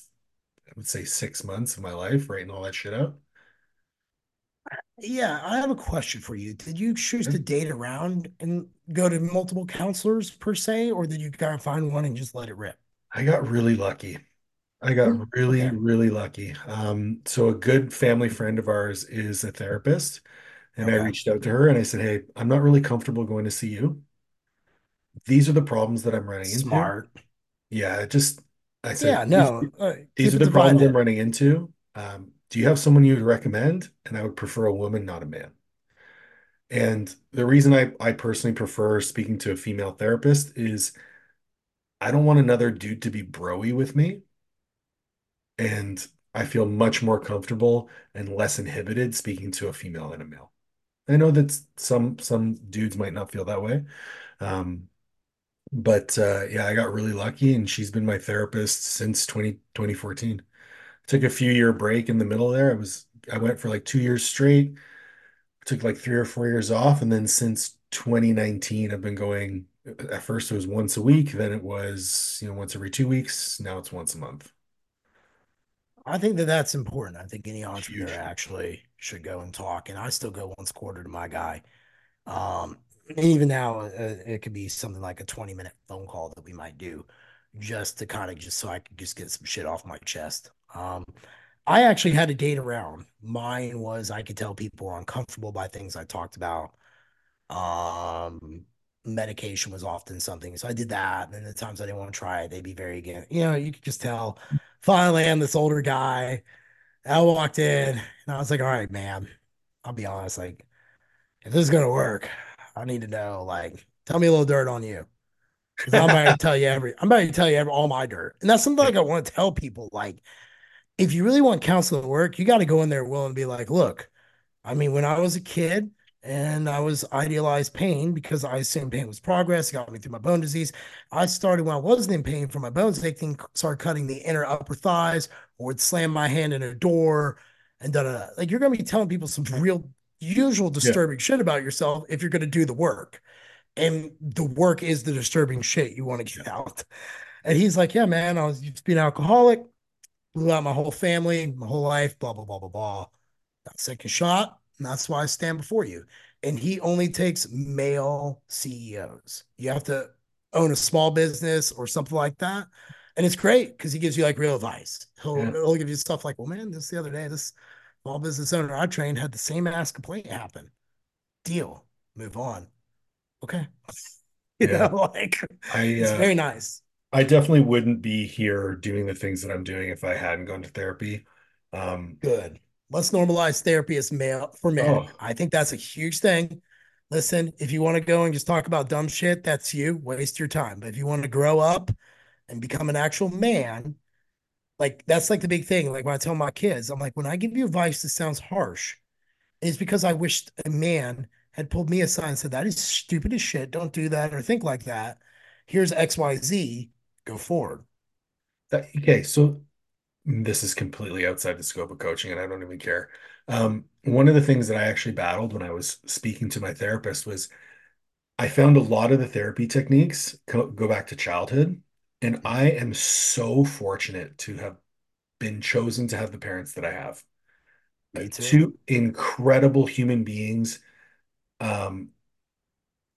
[SPEAKER 1] I would say, six months of my life, writing all that shit out.
[SPEAKER 2] Yeah, I have a question for you. Did you choose to date around and go to multiple counselors per se, or did you kind of find one and just let it rip?
[SPEAKER 1] I got really lucky. I got
[SPEAKER 2] Hmm,
[SPEAKER 1] really,
[SPEAKER 2] Okay,
[SPEAKER 1] really lucky. Um, so a good family friend of ours is a therapist, and I reached out to her and I said, Hey, I'm not really comfortable going to see you. These are the problems that I'm running into.
[SPEAKER 2] smart.
[SPEAKER 1] Yeah, it just I said
[SPEAKER 2] Yeah,
[SPEAKER 1] these
[SPEAKER 2] no, uh,
[SPEAKER 1] these are the problems I'm running into. Um, do you have someone you would recommend? And I would prefer a woman, not a man. And the reason I I personally prefer speaking to a female therapist is I don't want another dude to be broy with me, and I feel much more comfortable and less inhibited speaking to a female than a male. I know that some some dudes might not feel that way. Um, But uh, yeah, I got really lucky, and she's been my therapist since 20 2014. Took a few year break in the middle there. I was I went for like two years straight, took like three or four years off, and then since 2019, I've been going. At first, it was once a week, then it was, you know, once every two weeks. Now it's once a month.
[SPEAKER 2] I think that that's important. I think any entrepreneur
[SPEAKER 1] Huge.
[SPEAKER 2] actually should go and talk. And I still go once a quarter to my guy. Um, even now, uh, it could be something like a 20 minute phone call that we might do just to kind of just so I could just get some shit off my chest. Um, I actually had a date around. Mine was I could tell people were uncomfortable by things I talked about. Um, medication was often something. So I did that. And then the times I didn't want to try it, they'd be very again. You know, you could just tell. Finally, I'm this older guy. I walked in and I was like, all right, man, I'll be honest. Like, if this is gonna work, I need to know, like, tell me a little dirt on you. Because I'm about to tell you every I'm about to tell you every, all my dirt. And that's something like I want to tell people. Like, if you really want counseling to work, you got to go in there willing to be like, look, I mean, when I was a kid and I was idealized pain because I assumed pain was progress, it got me through my bone disease. I started when I wasn't in pain from my bones, they can start cutting the inner upper thighs or would slam my hand in a door and da da. Like you're gonna be telling people some real usual
[SPEAKER 1] Yeah.
[SPEAKER 2] disturbing shit about yourself if you're gonna do the work. And the work is the disturbing shit you want to get out. And he's like, Yeah, man, I was used to be an alcoholic blew out my whole family, my whole life, blah, blah, blah, blah, blah. Got second shot. And that's why I stand before you. And he only takes male CEOs. You have to own a small business or something like that. And it's great because he gives you like real advice. He'll,
[SPEAKER 1] Yeah.
[SPEAKER 2] he'll give you stuff like, well, man, this the other day, this small business owner I trained had the same ass complaint happen. Deal. Move on. Okay. You
[SPEAKER 1] Yeah.
[SPEAKER 2] know, like
[SPEAKER 1] I
[SPEAKER 2] it's
[SPEAKER 1] uh,
[SPEAKER 2] very nice.
[SPEAKER 1] I definitely wouldn't be here doing the things that I'm doing if I hadn't gone to therapy. Um,
[SPEAKER 2] Good. Let's normalize therapy as male for men.
[SPEAKER 1] oh,
[SPEAKER 2] I think that's a huge thing. Listen, if you want to go and just talk about dumb shit, that's you. Waste your time. But if you want to grow up and become an actual man, like that's like the big thing. Like when I tell my kids, I'm like, when I give you advice that sounds harsh, it's because I wished a man had pulled me aside and said, that is stupid as shit. Don't do that or think like that. Here's XYZ. Go forward.
[SPEAKER 1] that, okay. So this is completely outside the scope of coaching, and I don't even care. Um, one of the things that I actually battled when I was speaking to my therapist was I found a lot of the therapy techniques co go back to childhood, and I am so fortunate to have been chosen to have the parents that I have. Two incredible human beings. Um,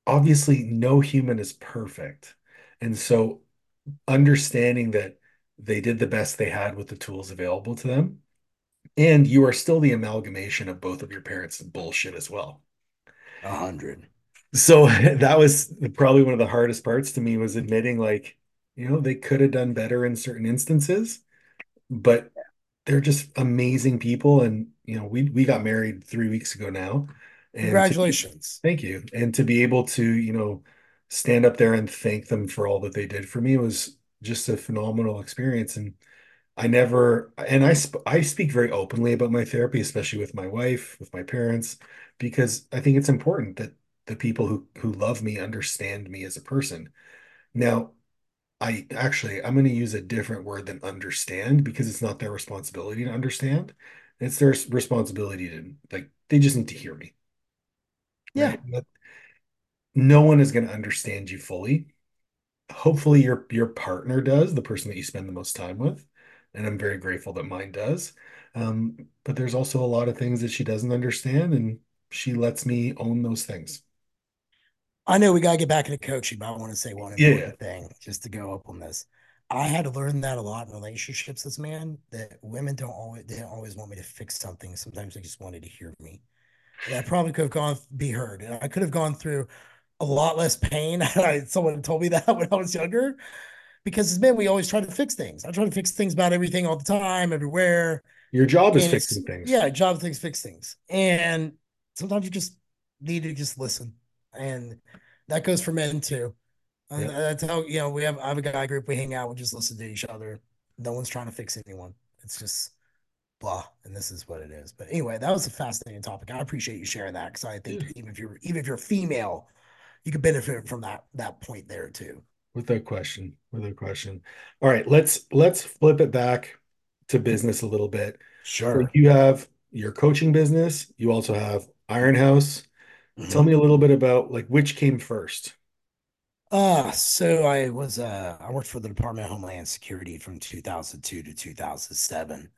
[SPEAKER 1] obviously, no human is perfect, and so understanding that they did the best they had with the tools available to them, and you are still the amalgamation of both of your parents' bullshit as well.
[SPEAKER 2] A hundred.
[SPEAKER 1] So that was probably one of the hardest parts to me was admitting like, you know, they could have done better in certain instances, but they're just amazing people. And, you know, we we got married three weeks ago now. And to
[SPEAKER 2] Congratulations.
[SPEAKER 1] thank you. And to be able to, you know, stand up there and thank them for all that they did for me was just a phenomenal experience. And I never, and I sp I speak very openly about my therapy, especially with my wife, with my parents, because I think it's important that the people who who love me understand me as a person. Now, I actually I'm going to use a different word than understand because it's not their responsibility to understand. It's their responsibility to like they just need to hear me,
[SPEAKER 2] Yeah.
[SPEAKER 1] right? No one is going to understand you fully. hopefully your your partner does, the person that you spend the most time with. And I'm very grateful that mine does. Um, but there's also a lot of things that she doesn't understand, and she lets me own those things.
[SPEAKER 2] I know we got to get back into coaching, but I want to say one
[SPEAKER 1] Yeah,
[SPEAKER 2] important thing just to go up on this. I had to learn that a lot in relationships as man that women don't always they don't always want me to fix something. Sometimes they just wanted to hear me. And I probably could have gone be heard. And I could have gone through a lot less pain someone told me that when I was younger. Because as men, we always try to fix things. I try to fix things about everything all the time, everywhere.
[SPEAKER 1] your job is
[SPEAKER 2] And
[SPEAKER 1] fixing things.
[SPEAKER 2] yeah, job things fix things. And sometimes you just need to just listen. And that goes for men too. And
[SPEAKER 1] Yeah.
[SPEAKER 2] that's how, you know, we have I have a guy group, we hang out, we just listen to each other. No one's trying to fix anyone. It's just blah. And this is what it is. But anyway, that was a fascinating topic. I appreciate you sharing that because I
[SPEAKER 1] Yeah.
[SPEAKER 2] think even if you're even if you're female, you could benefit from that that point there too.
[SPEAKER 1] Without question. Without question. All right, let's let's flip it back to business a little bit. So
[SPEAKER 2] Sure.
[SPEAKER 1] you have your coaching business, you also have Iron House. Tell
[SPEAKER 2] Mhm.
[SPEAKER 1] me a little bit about like which came first.
[SPEAKER 2] Uh, so I was uh I worked for the Department of Homeland Security from 2002 to 2007.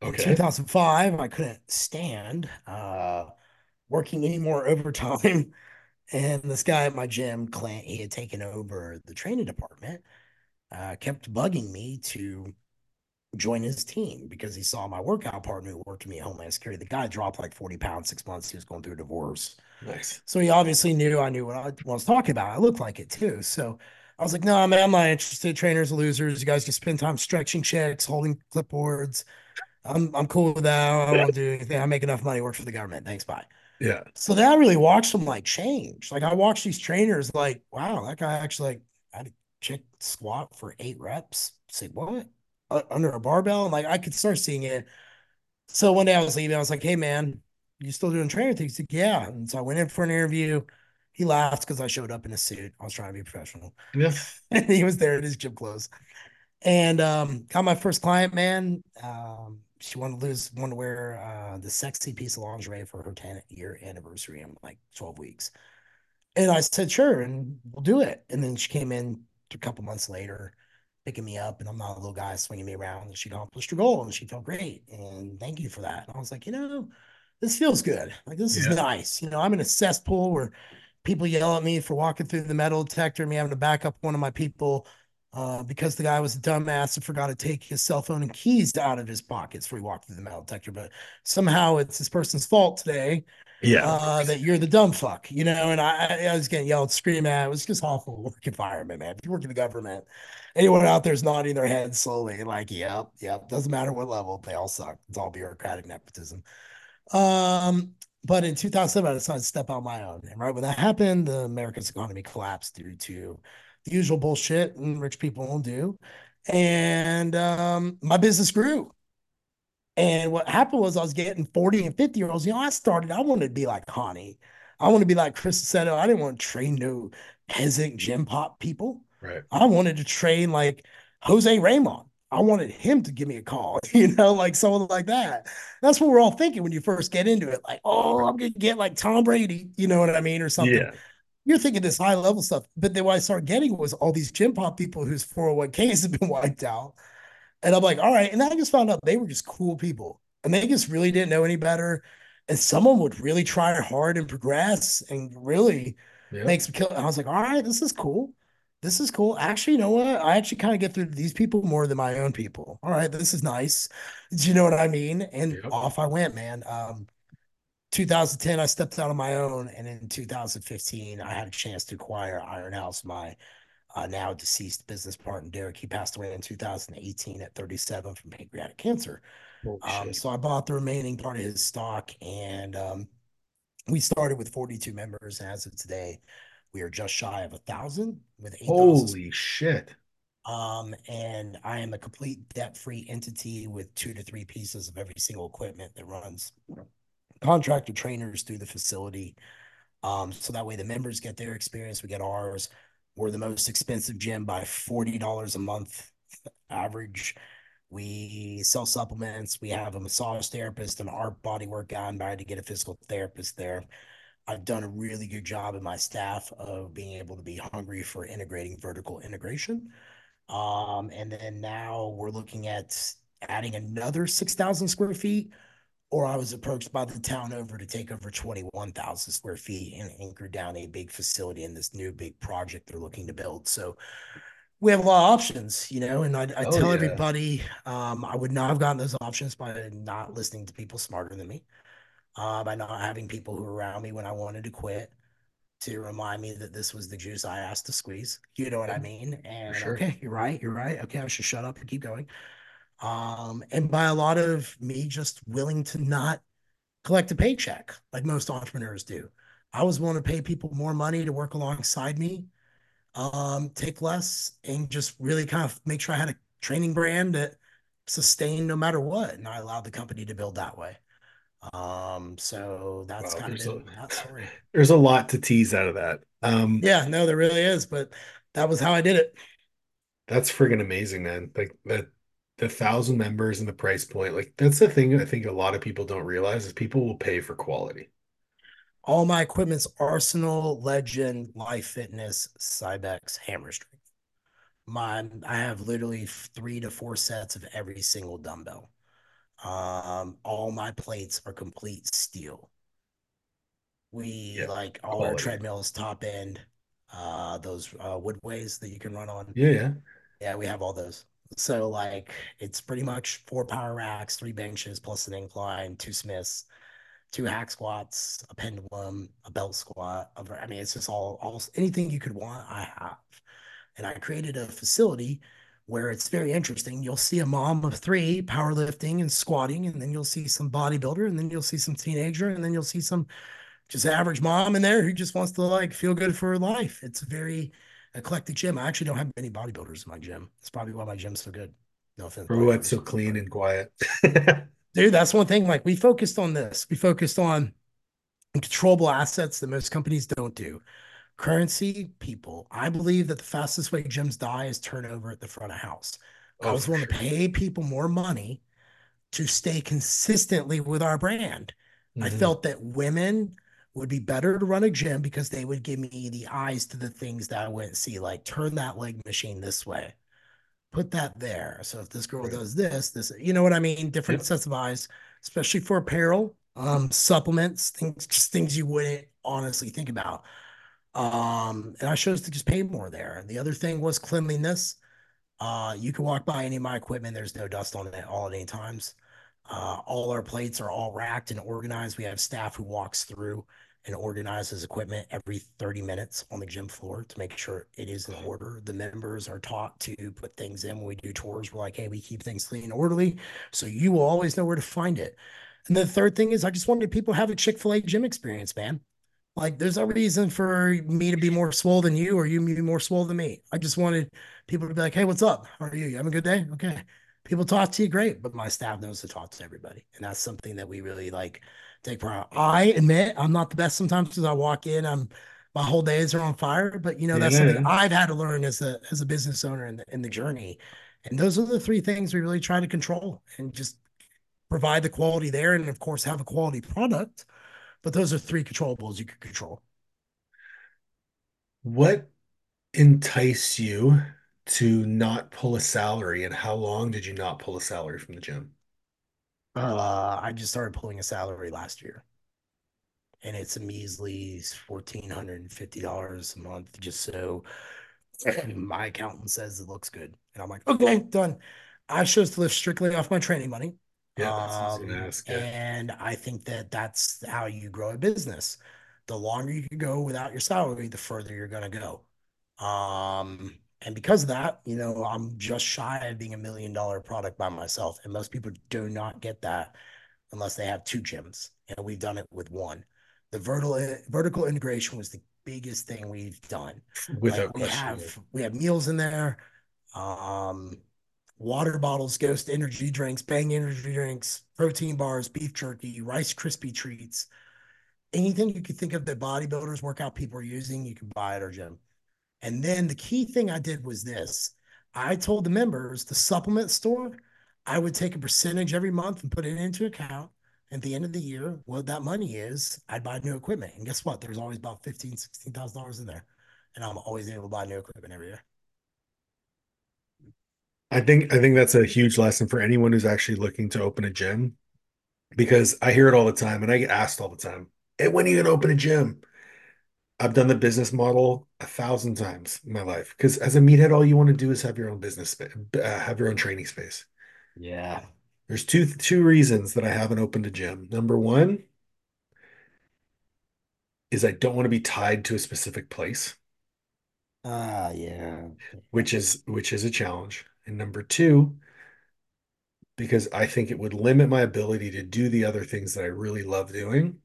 [SPEAKER 2] In
[SPEAKER 1] Okay.
[SPEAKER 2] 2005, I couldn't stand uh working any more overtime. And this guy at my gym, Clint, he had taken over the training department, uh, kept bugging me to join his team because he saw my workout partner who worked with me at Homeland Security. The guy dropped like 40 pounds six months. He was going through a divorce.
[SPEAKER 1] Nice.
[SPEAKER 2] So he obviously knew I knew what I was talking about. I looked like it too. So I was like, no, man, I'm not interested. Trainers are losers. You guys can spend time stretching checks, holding clipboards. I'm I'm cool with that. I don't do anything. I make enough money, work for the government. Thanks, bye.
[SPEAKER 1] Yeah.
[SPEAKER 2] So then I really watched them like change. Like I watched these trainers like, wow, that guy actually like had a check squat for eight reps. Say what? Uh, under a barbell? And like I could start seeing it. So one day I was leaving, I was like, hey man, you still doing trainer things? Like, yeah. And so I went in for an interview. He laughed because I showed up in a suit. I was trying to be professional.
[SPEAKER 1] Yeah.
[SPEAKER 2] and he was there in his gym clothes. And um, got my first client, man. Um, she wanted to lose, wanted to wear uh, the sexy piece of lingerie for her 10 year anniversary in like 12 weeks. And I said, sure, and we'll do it. And then she came in a couple months later, picking me up, and I'm not a little guy swinging me around. And she accomplished her goal, and she felt great. And thank you for that. And I was like, you know, this feels good. Like this is nice. You know, I'm in a cesspool where people yell at me for walking through the metal detector, me having to back up one of my people uh, because the guy was a dumbass and forgot to take his cell phone and keys out of his pockets before he walked through the metal detector. But somehow it's this person's fault today
[SPEAKER 1] Yeah.
[SPEAKER 2] uh, that you're the dumb fuck, you know. And I, I was getting yelled, screamed at. It was just awful work environment, man. If you work in the government, anyone out there is nodding their head slowly, like, yep, yep. Doesn't matter what level, they all suck. It's all bureaucratic nepotism. Um, but in 2007, I decided to step out on my own. And right when that happened, the America's economy collapsed due to the usual bullshit and rich people will do. And um, my business grew. And what happened was I was getting 40 and 50 year olds. You know, I started, I wanted to be like Connie. I want to be like Chris Seto. I didn't want to train no peasant gym pop people.
[SPEAKER 1] Right.
[SPEAKER 2] I wanted to train like Jose Raymond. I wanted him to give me a call, you know, like someone like that. That's what we're all thinking when you first get into it. Like, oh, I'm going to get like Tom Brady, you know what I mean? Or something.
[SPEAKER 1] Yeah.
[SPEAKER 2] You're thinking this high level stuff. But then what I started getting was all these gym pop people whose 401ks have been wiped out. And I'm like, all right. And then I just found out they were just cool people and they just really didn't know any better. And someone would really try hard and progress and really
[SPEAKER 1] Yeah.
[SPEAKER 2] makes me kill. I was like, all right, this is cool. This is cool. Actually, you know what? I actually kind of get through these people more than my own people. All right, this is nice. Do you know what I mean? And off I went, man. Um, 2010, I stepped out on my own, and in 2015, I had a chance to acquire Iron House, my uh, now deceased business partner, Derek. He passed away in 2018 at 37 from pancreatic cancer. Um, so I bought the remaining part of his stock, and um, we started with 42 members. And as of today, we are just shy of a thousand with 8,000.
[SPEAKER 1] Holy shit.
[SPEAKER 2] Um, and I am a complete debt-free entity with two to three pieces of every single equipment that runs contractor trainers through the facility. Um, so that way the members get their experience, we get ours. We're the most expensive gym by $40 a month average. We sell supplements. We have a massage therapist, an art bodywork guy. I'm to get a physical therapist there. I've done a really good job in my staff of being able to be hungry for integrating vertical integration. Um, and then now we're looking at adding another 6,000 square feet, or I was approached by the town over to take over 21,000 square feet and anchor down a big facility in this new big project they're looking to build. So we have a lot of options, you know, and I, I
[SPEAKER 1] Oh,
[SPEAKER 2] tell
[SPEAKER 1] yeah.
[SPEAKER 2] everybody um, I would not have gotten those options by not listening to people smarter than me, uh, by not having people who were around me when I wanted to quit to remind me that this was the juice I asked to squeeze. You know what I mean? And
[SPEAKER 1] sure.
[SPEAKER 2] okay, you're right, you're right. Okay, I should shut up and keep going. Um, and by a lot of me just willing to not collect a paycheck like most entrepreneurs do. I was willing to pay people more money to work alongside me, um, take less, and just really kind of make sure I had a training brand that sustained no matter what. And I allowed the company to build that way. Um, so that's
[SPEAKER 1] Wow,
[SPEAKER 2] kind of
[SPEAKER 1] a-
[SPEAKER 2] that story.
[SPEAKER 1] There's a lot to tease out of that. Um,
[SPEAKER 2] Yeah, no, there really is, but that was how I did it.
[SPEAKER 1] that's friggin' amazing, man. Like that the thousand members and the price point, like that's the thing I think a lot of people don't realize is people will pay for quality.
[SPEAKER 2] All my equipment's Arsenal, Legend, Life Fitness, Cybex, Hammer Strength. My I have literally three to four sets of every single dumbbell. Um, all my plates are complete steel. We
[SPEAKER 1] Yeah,
[SPEAKER 2] like all our treadmills top end, uh, those uh woodways that you can run on.
[SPEAKER 1] Yeah, yeah.
[SPEAKER 2] Yeah, we have all those. So like it's pretty much four power racks, three benches plus an incline, two Smiths, two hack squats, a pendulum, a belt squat. I mean, it's just all, all anything you could want, I have. And I created a facility where it's very interesting. You'll see a mom of three powerlifting and squatting, and then you'll see some bodybuilder, and then you'll see some teenager, and then you'll see some just average mom in there who just wants to like feel good for her life. It's very eclectic gym. I actually don't have many bodybuilders in my gym. It's probably why my gym's so good. No offense.
[SPEAKER 1] Oh, it's so clean and quiet.
[SPEAKER 2] Dude, that's one thing. Like we focused on this. We focused on controllable assets that most companies don't do. Currency, people. I believe that the fastest way gyms die is turnover at the front of house. Oh, I was willing sure. to pay people more money to stay consistently with our brand. Mm-hmm. I felt that women would be better to run a gym because they would give me the eyes to the things that I wouldn't see, like turn that leg machine this way put that there. So if this girl does this, this, you know what I mean? Different yep. sets of eyes, especially for apparel, um, supplements, things, just things you wouldn't honestly think about. Um, and I chose to just pay more there. And the other thing was cleanliness. Uh, you can walk by any of my equipment. There's no dust on it all at any times. Uh, all our plates are all racked and organized. We have staff who walks through and organizes equipment every 30 minutes on the gym floor to make sure it is in order. The members are taught to put things in when we do tours. We're like, hey, we keep things clean and orderly. So you will always know where to find it. And the third thing is I just wanted people to have a Chick-fil-A gym experience, man. Like there's no reason for me to be more swole than you or you be more swole than me. I just wanted people to be like, hey, what's up? How are you? You having a good day? Okay. People talk to you, great, but my staff knows to talk to everybody. And that's something that we really like take pride. I admit I'm not the best sometimes because I walk in, I'm my whole days are on fire. But you know, that's yeah. something I've had to learn as a as a business owner in the in the journey. And those are the three things we really try to control and just provide the quality there, and of course have a quality product. But those are three controllables you can control.
[SPEAKER 1] What entice you to not pull a salary, and how long did you not pull a salary from the gym?
[SPEAKER 2] Uh, I just started pulling a salary last year, and it's a measly fourteen hundred and fifty dollars a month, just so my accountant says it looks good, and I'm like, okay, done. I chose to live strictly off my training money. Yeah, um, ask, yeah. and I think that that's how you grow a business. The longer you can go without your salary, the further you're going to go. Um, and because of that, you know, I'm just shy of being a million dollar product by myself. And most people do not get that unless they have two gyms. And we've done it with one. The vertical vertical integration was the biggest thing we've done. Without like we question. have we have meals in there, um, water bottles, ghost energy drinks, bang energy drinks, protein bars, beef jerky, rice crispy treats. Anything you could think of that bodybuilders, workout people are using, you can buy at our gym. And then the key thing I did was this I told the members, the supplement store, I would take a percentage every month and put it into account. At the end of the year, what that money is, I'd buy new equipment. And guess what? There's always about fifteen, sixteen thousand dollars in there. And I'm always able to buy new equipment every year.
[SPEAKER 1] I think I think that's a huge lesson for anyone who's actually looking to open a gym because I hear it all the time and I get asked all the time, hey, when are you gonna open a gym? I've done the business model a thousand times in my life because as a meathead, all you want to do is have your own business uh, have your own training space.
[SPEAKER 2] Yeah.
[SPEAKER 1] There's two two reasons that I haven't opened a gym. Number one is I don't want to be tied to a specific place.
[SPEAKER 2] Ah, uh, yeah.
[SPEAKER 1] Which is which is a challenge. And number two, because I think it would limit my ability to do the other things that I really love doing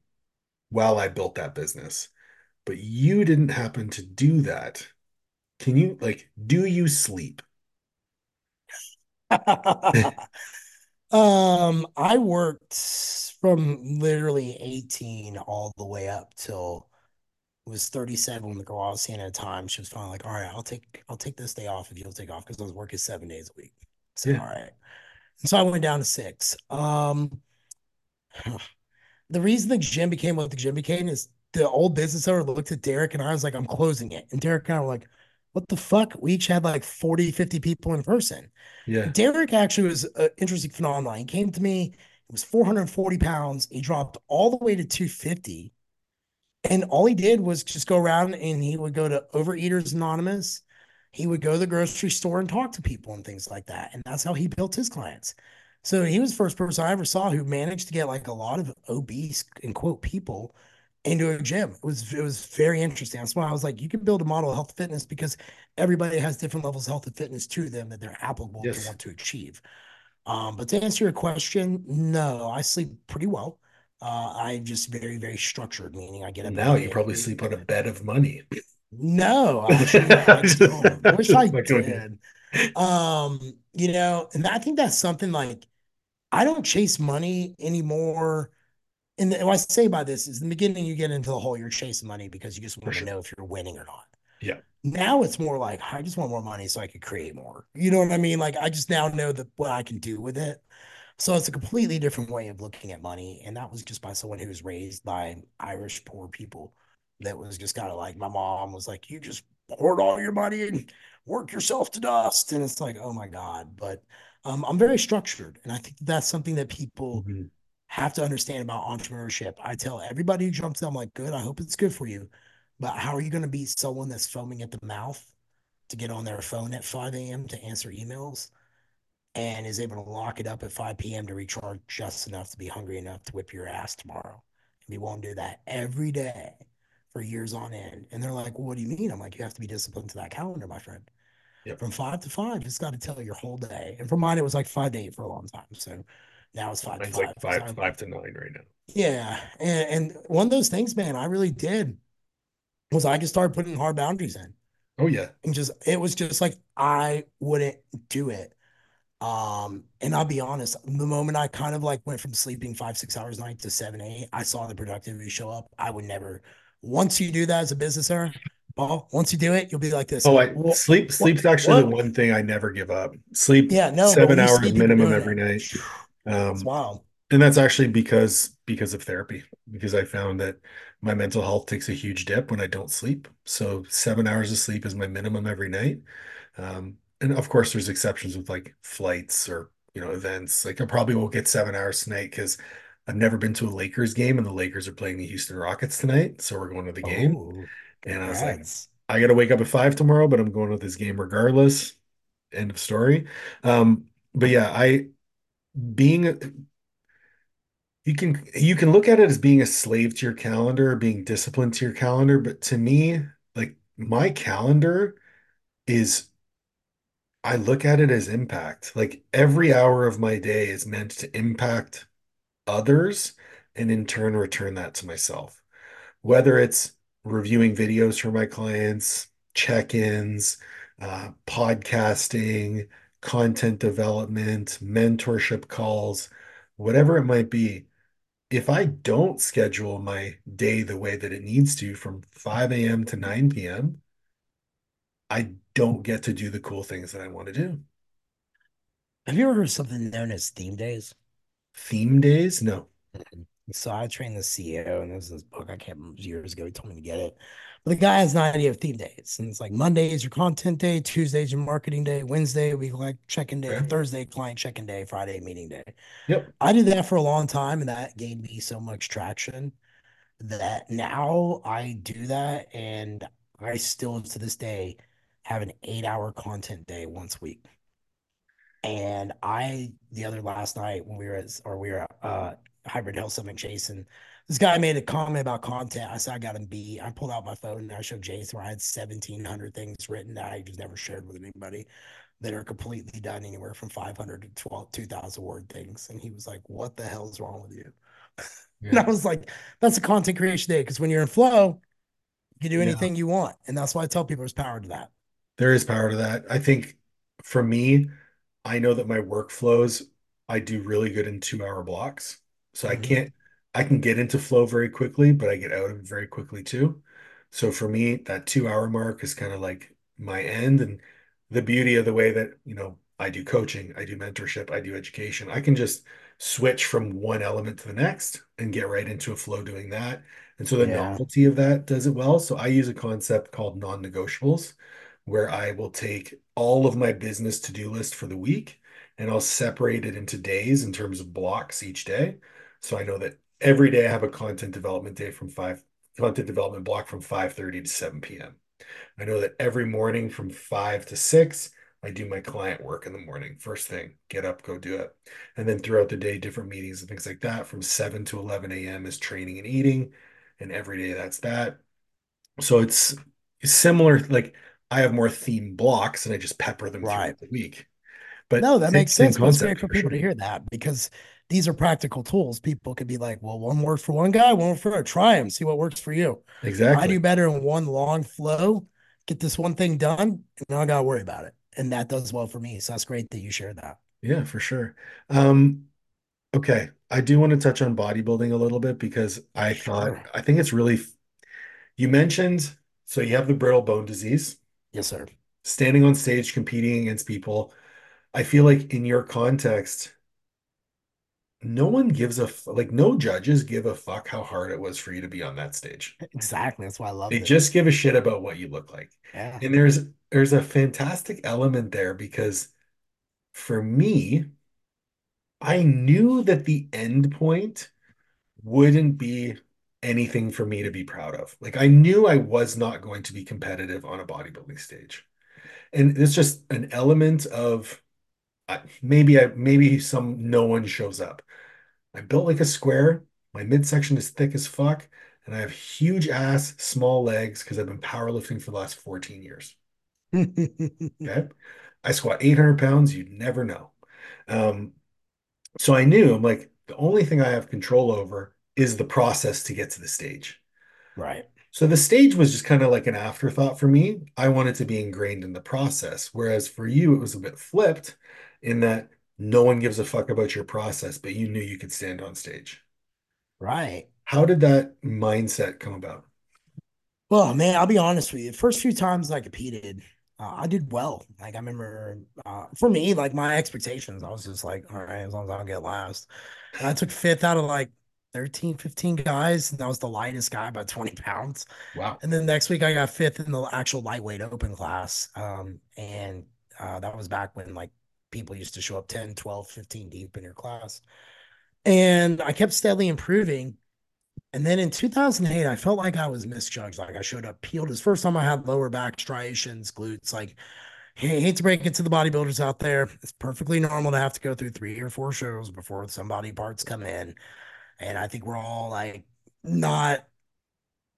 [SPEAKER 1] while I built that business but you didn't happen to do that. Can you like do you sleep?
[SPEAKER 2] um I worked from literally 18 all the way up till it was 37 when the girl I was seeing at the time. She was finally like, all right, I'll take I'll take this day off if you'll take off because I was working seven days a week. So yeah. all right. And so I went down to six. Um the reason the gym became what the gym became is the old business owner looked at Derek and I was like, I'm closing it. And Derek kind of like, what the fuck? We each had like 40, 50 people in person.
[SPEAKER 1] Yeah.
[SPEAKER 2] Derek actually was an interesting phenomenon. He came to me, it was 440 pounds. He dropped all the way to 250. And all he did was just go around and he would go to Overeaters Anonymous he would go to the grocery store and talk to people and things like that. And that's how he built his clients. So he was the first person I ever saw who managed to get like a lot of obese and quote people into a gym. It was it was very interesting. That's why I was like, you can build a model of health fitness because everybody has different levels of health and fitness to them that they're applicable to want to achieve. Um, but to answer your question, no, I sleep pretty well. Uh, I'm just very, very structured, meaning I get up
[SPEAKER 1] now you probably sleep on a bed of money.
[SPEAKER 2] No, I
[SPEAKER 1] Just,
[SPEAKER 2] don't. I wish I did. Um, you know, and I think that's something like I don't chase money anymore. And what I say by this is in the beginning, you get into the whole you're chasing money because you just want to know if you're winning or not.
[SPEAKER 1] Yeah.
[SPEAKER 2] Now it's more like I just want more money so I could create more. You know what I mean? Like I just now know that what I can do with it. So it's a completely different way of looking at money. And that was just by someone who was raised by Irish poor people that was just kind of like my mom was like, you just hoard all your money and work yourself to dust. And it's like, oh my God. But um, I'm very structured. And I think that's something that people
[SPEAKER 1] Mhm.
[SPEAKER 2] Have to understand about entrepreneurship. I tell everybody who jumps in, I'm like, good, I hope it's good for you. But how are you going to beat someone that's foaming at the mouth to get on their phone at 5 a.m. to answer emails and is able to lock it up at 5 p.m. to recharge just enough to be hungry enough to whip your ass tomorrow? And be willing to do that every day for years on end. And they're like, well, what do you mean? I'm like, you have to be disciplined to that calendar, my friend.
[SPEAKER 1] Yep.
[SPEAKER 2] From five to five, it's got to tell your whole day. And for mine, it was like five to eight for a long time. So now it's five to
[SPEAKER 1] Mine's like
[SPEAKER 2] five.
[SPEAKER 1] five, to nine right now.
[SPEAKER 2] yeah. And, and one of those things, man, I really did was I just started putting hard boundaries in
[SPEAKER 1] Oh yeah.
[SPEAKER 2] and just, it was just like, I wouldn't do it. Um, and I'll be honest, the moment I kind of like went from sleeping five, six hours a night to seven, eight, I saw the productivity show up. I would never, once you do that as a business owner, Paul, once you do it, you'll be like this.
[SPEAKER 1] Oh, I
[SPEAKER 2] Well,
[SPEAKER 1] sleep. Sleep's actually the one thing I never give up. Sleep
[SPEAKER 2] Yeah, no,
[SPEAKER 1] seven hours minimum every night. Um,
[SPEAKER 2] wild.
[SPEAKER 1] and that's actually because because of therapy. Because I found that my mental health takes a huge dip when I don't sleep. So seven hours of sleep is my minimum every night. Um, and of course, there's exceptions with like flights or you know events. Like I probably won't get seven hours tonight because I've never been to a Lakers game, and the Lakers are playing the Houston Rockets tonight. So we're going to the game.
[SPEAKER 2] Oh,
[SPEAKER 1] And I was like. I got to wake up at five tomorrow, but I'm going to this game regardless. End of story. Um, but yeah, I being you can you can look at it as being a slave to your calendar, or being disciplined to your calendar, but to me, like my calendar is I look at it as impact. Like every hour of my day is meant to impact others and in turn return that to myself. Whether it's reviewing videos for my clients, check-ins, uh, podcasting, content development, mentorship calls, whatever it might be. If I don't schedule my day the way that it needs to from 5 a.m. to 9 p.m., I don't get to do the cool things that I want to do.
[SPEAKER 2] Have you ever heard of something known as theme days?
[SPEAKER 1] Theme days? No.
[SPEAKER 2] So I trained the CEO, and there's this book I can't remember years ago. He told me to get it. But the guy has an idea of theme days. And it's like Monday is your content day, Tuesday is your marketing day, Wednesday we like check-in day. Thursday client check-in day, Friday meeting day.
[SPEAKER 1] Yep.
[SPEAKER 2] I did that for a long time, and that gained me so much traction that now I do that, and I still to this day have an eight-hour content day once a week. And I, the other last night when we were at, or we were at uh, Hybrid Health Summit, Jason, this guy made a comment about content. I said, I got him beat. I pulled out my phone and I showed Jason where I had 1,700 things written that I just never shared with anybody that are completely done anywhere from 500 to 12, 2,000 word things. And he was like, What the hell's wrong with you? And I was like, That's a content creation day. Because when you're in flow, you can do
[SPEAKER 1] Yeah.
[SPEAKER 2] anything you want. And that's why I tell people there's power to that.
[SPEAKER 1] There is power to that. I think for me, I know that my workflows, I do really good in two hour blocks. So I
[SPEAKER 2] Mhm.
[SPEAKER 1] can't, I can get into flow very quickly, but I get out of it very quickly too. So for me, that two hour mark is kind of like my end. And the beauty of the way that, you know, I do coaching, I do mentorship, I do education, I can just switch from one element to the next and get right into a flow doing that. And so the
[SPEAKER 2] Yeah.
[SPEAKER 1] novelty of that does it well. So I use a concept called non-negotiables where I will take all of my business to-do list for the week and I'll separate it into days in terms of blocks each day. So I know that every day I have a content development day from five, content development block from 5:30 to 7 p.m. I know that every morning from five to six, I do my client work in the morning. First thing, get up, go do it. And then throughout the day, different meetings and things like that. From 7 to 11 a.m. is training and eating. And every day that's that. So it's similar. Like I have more theme blocks and I just pepper them
[SPEAKER 2] Right.
[SPEAKER 1] throughout the week. But
[SPEAKER 2] No, that makes sense, it's great for people
[SPEAKER 1] sure.
[SPEAKER 2] to hear that because these are practical tools. People could be like, well, one works for one guy, one for other. Try them, see what works for you.
[SPEAKER 1] Exactly.
[SPEAKER 2] I do better in one long flow, get this one thing done, and now I gotta worry about it. And that does well for me. So that's great that you shared that.
[SPEAKER 1] Yeah, for sure. Um, okay. I do want to touch on bodybuilding a little bit because I thought
[SPEAKER 2] Sure.
[SPEAKER 1] I think it's really you mentioned so you have the brittle bone disease,
[SPEAKER 2] Yes, sir.
[SPEAKER 1] standing on stage competing against people. I feel like in your context, no one gives a f- like no judges give a fuck how hard it was for you to be on that stage.
[SPEAKER 2] Exactly. That's why I
[SPEAKER 1] They
[SPEAKER 2] loved it.
[SPEAKER 1] just give a shit about what you look like.
[SPEAKER 2] Yeah.
[SPEAKER 1] And there's there's a fantastic element there because for me, I knew that the end point wouldn't be anything for me to be proud of. Like I knew I was not going to be competitive on a bodybuilding stage. And it's just an element of uh, maybe I maybe some no one shows up. I'm built like a square. My midsection is thick as fuck, and I have huge ass, small legs because I've been powerlifting for the last 14 years. Okay. I squat 800 pounds. You'd never know. Um, so I knew I'm like, the only thing I have control over is the process to get to the stage.
[SPEAKER 2] right.
[SPEAKER 1] So the stage was just kind of like an afterthought for me. I wanted to be ingrained in the process. Whereas for you, it was a bit flipped in that no one gives a fuck about your process, but you knew you could stand on stage.
[SPEAKER 2] Right.
[SPEAKER 1] How did that mindset come about?
[SPEAKER 2] Well, man, I'll be honest with you. The first few times I competed, uh, I did well. Like I remember, uh, for me, like my expectations, I was just like, all right, as long as I don't get last. And I took fifth out of like 13, 15 guys, and that was the lightest guy by 20 pounds.
[SPEAKER 1] Wow.
[SPEAKER 2] And then next week I got fifth in the actual lightweight open class. Um, and uh, that was back when like people used to show up 10, 12, 15 deep in your class. And I kept steadily improving. And then in 2008, I felt like I was misjudged. Like I showed up peeled. It's first time I had lower back striations, glutes. Like, hey, hate to break it to the bodybuilders out there. It's perfectly normal to have to go through three or four shows before some body parts come in. And I think we're all like not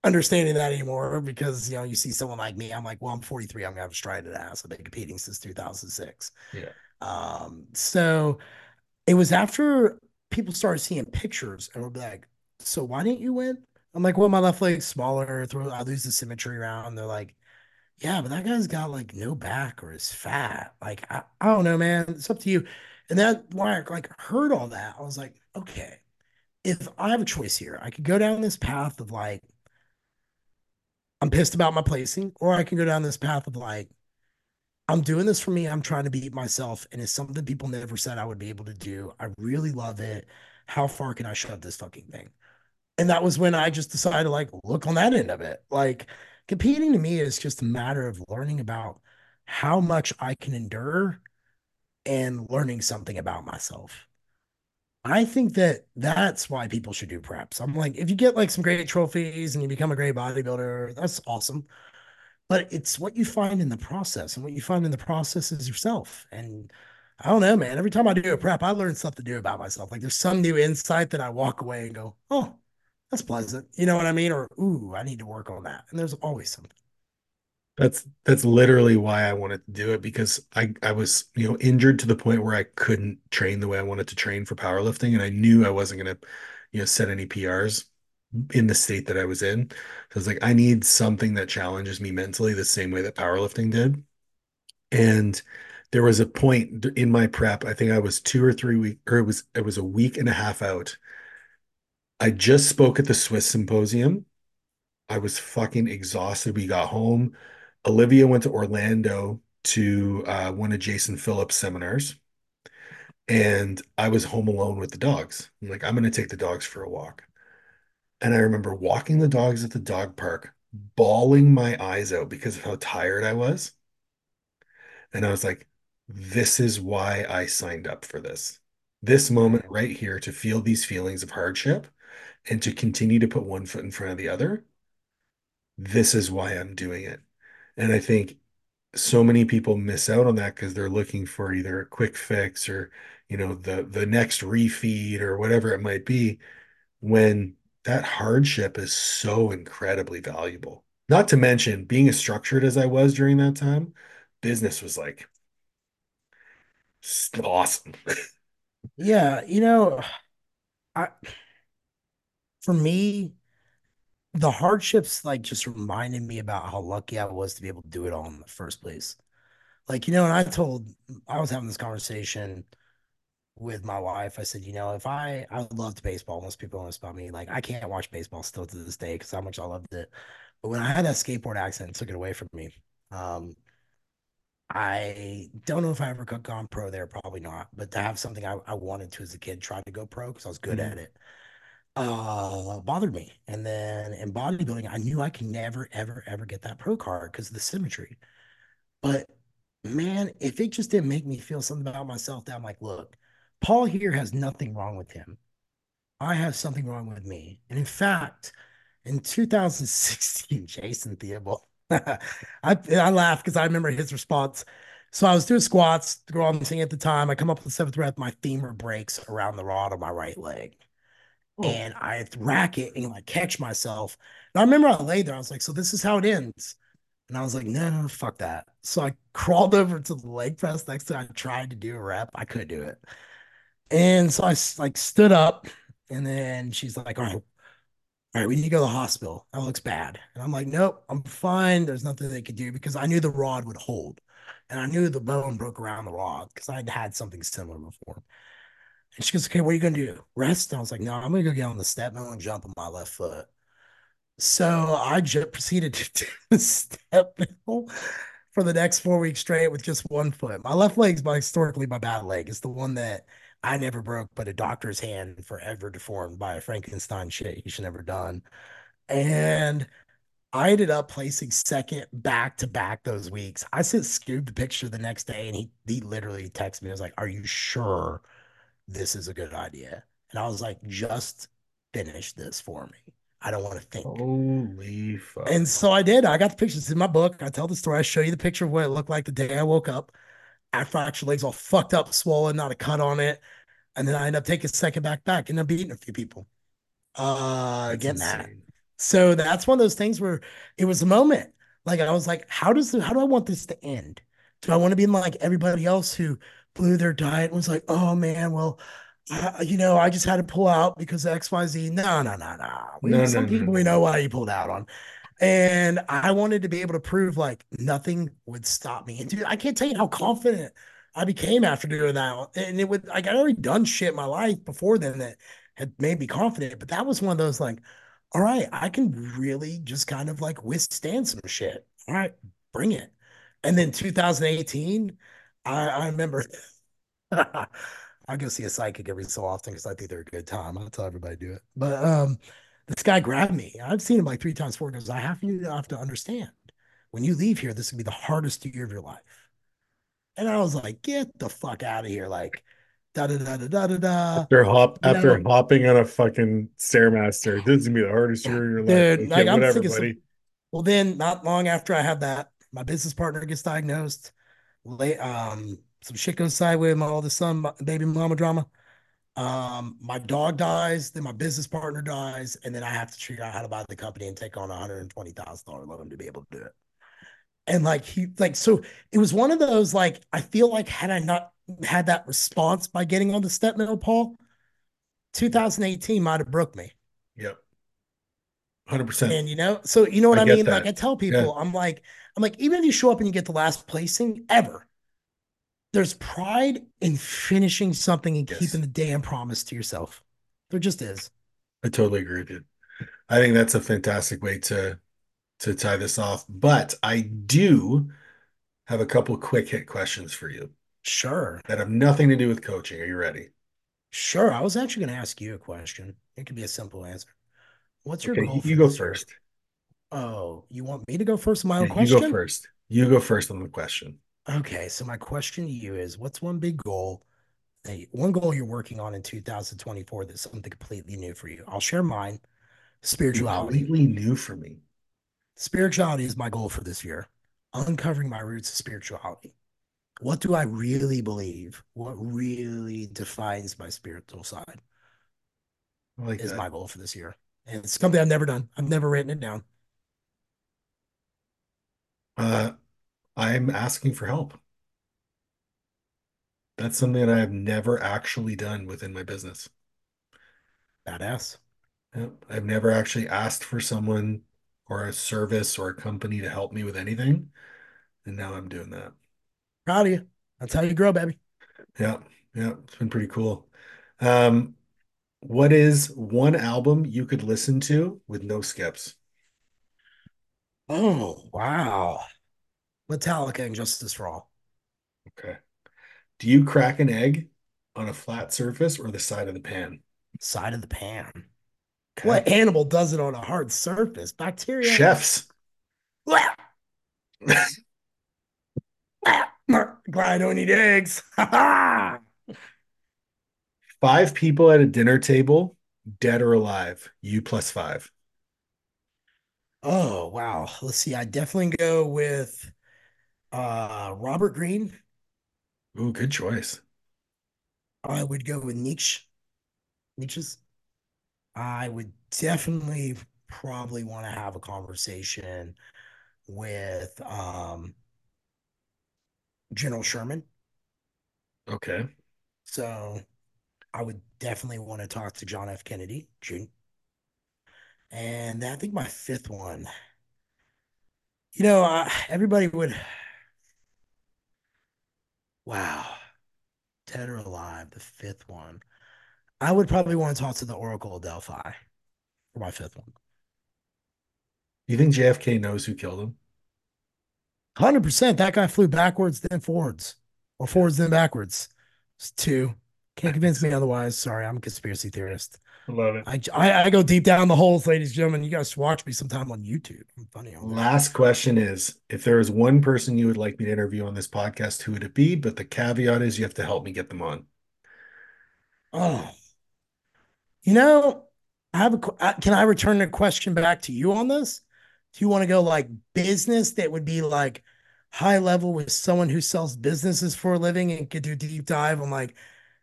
[SPEAKER 2] understanding that anymore because you know you see someone like me. I'm like, well, I'm 43. I'm gonna have a striated ass. I've been competing since 2006.
[SPEAKER 1] Yeah.
[SPEAKER 2] Um, so it was after people started seeing pictures and be like, so why didn't you win? I'm like, well, my left leg's smaller. Throw, I lose the symmetry around. They're like, yeah, but that guy's got like no back or is fat. Like, I, I don't know, man. It's up to you. And that why I like heard all that. I was like, okay, if I have a choice here, I could go down this path of like, I'm pissed about my placing, or I can go down this path of like, I'm doing this for me. I'm trying to beat myself. And it's something people never said I would be able to do. I really love it. How far can I shove this fucking thing? And that was when I just decided to like look on that end of it. Like competing to me is just a matter of learning about how much I can endure and learning something about myself. I think that that's why people should do preps. I'm like, if you get like some great trophies and you become a great bodybuilder, that's awesome but it's what you find in the process and what you find in the process is yourself and i don't know man every time i do a prep i learn something new about myself like there's some new insight that i walk away and go oh that's pleasant you know what i mean or ooh i need to work on that and there's always something.
[SPEAKER 1] That's that's literally why I wanted to do it because I I was, you know, injured to the point where I couldn't train the way I wanted to train for powerlifting and I knew I wasn't going to, you know, set any PRs in the state that I was in. So I was like, I need something that challenges me mentally the same way that powerlifting did. And there was a point in my prep, I think I was two or three weeks, or it was it was a week and a half out. I just spoke at the SWIS Symposium. I was fucking exhausted. We got home. Olivia went to Orlando to uh, one of Jason Phillips' seminars, and I was home alone with the dogs. I'm like, I'm going to take the dogs for a walk. And I remember walking the dogs at the dog park, bawling my eyes out because of how tired I was. And I was like, this is why I signed up for this. This moment
[SPEAKER 2] right
[SPEAKER 1] right here to feel these feelings of hardship and to continue to put one foot in front of the other. This is why I'm doing it. And I think so many people miss out on that because they're looking for either a quick fix or, you know, the the next refeed or whatever it might be, when that hardship is so incredibly valuable. Not to mention being as structured as I was during that time, business was like awesome.
[SPEAKER 2] Yeah, you know, I for me, the hardships like just reminded me about how lucky I was to be able to do it all in the first place. Like, you know, and I told I was having this conversation with my wife. I said, you know, if I I loved baseball, most people know this about me. Like, I can't watch baseball still to this day because how much I loved it. But when I had that skateboard accident, took it away from me. Um, I don't know if I ever could have gone pro there, probably not. But to have something I, I wanted to as a kid, try to go pro because I was good
[SPEAKER 1] Mhm.
[SPEAKER 2] at it, uh, bothered me. And then in bodybuilding, I knew I could never, ever, ever get that pro card because of the symmetry. But man, if it just didn't make me feel something about myself, that I'm like, look, Paul here has nothing wrong with him. I have something wrong with me. And in fact, in 2016, Jason Theobald, I, I laugh because I remember his response. So I was doing squats on the thing at the time. I come up with the seventh rep, my femur breaks around the rod of my right leg.
[SPEAKER 1] Oh,
[SPEAKER 2] And I rack it and like catch myself. And I remember I laid there, I was like, so this is how it ends. And I was like, no, no, fuck that. So I crawled over to the leg press next to. I tried to do a rep. I couldn't do it. And so I like stood up and then she's like, all right, all right, we need to go to the hospital. That looks bad. And I'm like, nope, I'm fine. There's nothing they could do because I knew the rod would hold. And I knew the bone broke around the rod because I'd had something similar before. And she goes, okay, what are you to do? Rest? And I was like, no, I'm to go get on the step and jump on my left foot. So I just proceeded to do step mill for the next four weeks straight with just one foot. My left leg's my historically my bad leg. It's the one that I never broke, but a doctor's hand forever deformed by a Frankenstein shit you should never done. And I ended up placing second back to back those weeks. I sent Scoob the picture the next day and he he literally texted me. I was like, Are you sure this is a good idea? And I was like, just finish this for me. I don't want to think.
[SPEAKER 1] holy fuck.
[SPEAKER 2] And so I did. I got the pictures in my book. I tell the story. I show you the picture of what it looked like the day I woke up. I fractured legs all fucked up, swollen, not a cut on it. And then I end up taking a second back back and I'm beating a few people. Uh
[SPEAKER 1] That's
[SPEAKER 2] getting that. So that's one of those things where it was a moment. Like I was like, how does the, how do I want this to end? Do I want to be like everybody else who blew their diet and was like, oh man, well, I, you know, I just had to pull out because of XYZ. No, no, no, no. We
[SPEAKER 1] No, no,
[SPEAKER 2] some
[SPEAKER 1] no,
[SPEAKER 2] people we know why you pulled out on. And I wanted to be able to prove like nothing would stop me. And dude, I can't tell you how confident I became after doing that. And it would like I'd already done shit in my life before then that had made me confident. But that was one of those like, all right, I can really just kind of like withstand some shit. All right, bring it. And then 2018, I, I remember I go see a psychic every so often because I think they're a good time. I'll tell everybody to do it. But um, this guy grabbed me. I've seen him like three times, four times. I have you have to understand when you leave here, this will be the hardest year of your life. And I was like, get the fuck out of here. Like, da da da da da da da.
[SPEAKER 1] After hop after hopping on a fucking stairmaster, this is gonna be the hardest year of your life.
[SPEAKER 2] dude,
[SPEAKER 1] Like,
[SPEAKER 2] like I'm
[SPEAKER 1] whatever,
[SPEAKER 2] thinking some. Well, then not long after I have that, my business partner gets diagnosed. Late, um, some shit goes sideways with my oldest son, baby mama drama. Um, my dog dies, then my business partner dies, and then I have to figure out how to buy the company and take on a hundred and twenty thousand dollar loan to be able to do it. And like he like so it was one of those like I feel like had I not had that response by getting on the step mill, Paul, 2018 might have broke me.
[SPEAKER 1] Yep. 100%.
[SPEAKER 2] And you know, so you know what
[SPEAKER 1] I
[SPEAKER 2] I mean? Like. I tell
[SPEAKER 1] Yeah.
[SPEAKER 2] people, I'm like, I'm like, even if you show up and you get the last placing ever, there's pride in finishing something and keeping the damn promise to yourself. There just is.
[SPEAKER 1] I totally agree with you. I think that's a fantastic way to to tie this off. But I do have a couple quick hit questions for you
[SPEAKER 2] Sure.
[SPEAKER 1] that have nothing to do with coaching. Are you ready?
[SPEAKER 2] Sure. I was actually going to ask you a question. It could be a simple answer. What's your
[SPEAKER 1] Okay,
[SPEAKER 2] goal
[SPEAKER 1] you, go first.
[SPEAKER 2] Oh, you want me to go first my
[SPEAKER 1] Yeah,
[SPEAKER 2] own
[SPEAKER 1] you go first. You go first on the question.
[SPEAKER 2] Okay, so my question to you is what's one big goal that you- one goal you're working on in 2024 that's something completely new for you? I'll share mine. Spirituality.
[SPEAKER 1] Completely new for me.
[SPEAKER 2] Spirituality is my goal for this year. uncovering my roots of spirituality. What do I really believe? What really defines my spiritual side
[SPEAKER 1] I like
[SPEAKER 2] is
[SPEAKER 1] that.
[SPEAKER 2] my goal for this year. And it's something I've never done. I've never written it down.
[SPEAKER 1] Uh, I'm asking for help. That's something that I have never actually done within my business.
[SPEAKER 2] Badass.
[SPEAKER 1] Yep. I've never actually asked for someone or a service or a company to help me with anything. And now I'm doing that.
[SPEAKER 2] Proud of you. That's how you grow, baby.
[SPEAKER 1] Yeah. Yeah. It's been pretty cool. Um, what is one album you could listen to with no skips?
[SPEAKER 2] Oh, wow. Metallica and Justice for All.
[SPEAKER 1] Okay. Do you crack an egg on a flat surface or the side of the pan?
[SPEAKER 2] Side of the pan.
[SPEAKER 1] Okay.
[SPEAKER 2] What animal does it on a hard surface? Bacteria.
[SPEAKER 1] Chefs.
[SPEAKER 2] Glad I don't eat eggs.
[SPEAKER 1] Five people at a dinner table, dead or alive. You plus five.
[SPEAKER 2] oh, wow. Let's see. I definitely go with uh Robert Greene.
[SPEAKER 1] Ooh, good choice.
[SPEAKER 2] I would go with Nietzsche. Nietzsche's. I would definitely probably want to have a conversation with um General Sherman.
[SPEAKER 1] Okay.
[SPEAKER 2] So I would definitely want to talk to John F. Kennedy Jr. And I think my fifth one, you know, uh, everybody would, wow, dead or alive, the fifth one. I would probably want to talk to the Oracle of Delphi for my fifth one.
[SPEAKER 1] Do you think JFK knows who killed him?
[SPEAKER 2] 100%. That guy flew backwards, then forwards, or forwards, then backwards. It's two. Can't convince me otherwise. Sorry, I'm a conspiracy theorist.
[SPEAKER 1] Love it.
[SPEAKER 2] I, I, I go deep down the holes, ladies and gentlemen. You guys watch me sometime on YouTube. I'm funny on that.
[SPEAKER 1] Last question is if there is one person you would like me to interview on this podcast, who would it be? But the caveat is you have to help me get them on.
[SPEAKER 2] Oh, you know, I have a. uh, Can I return the question back to you on this? Do you want to go like business that would be like high level with someone who sells businesses for a living and could do a deep dive on like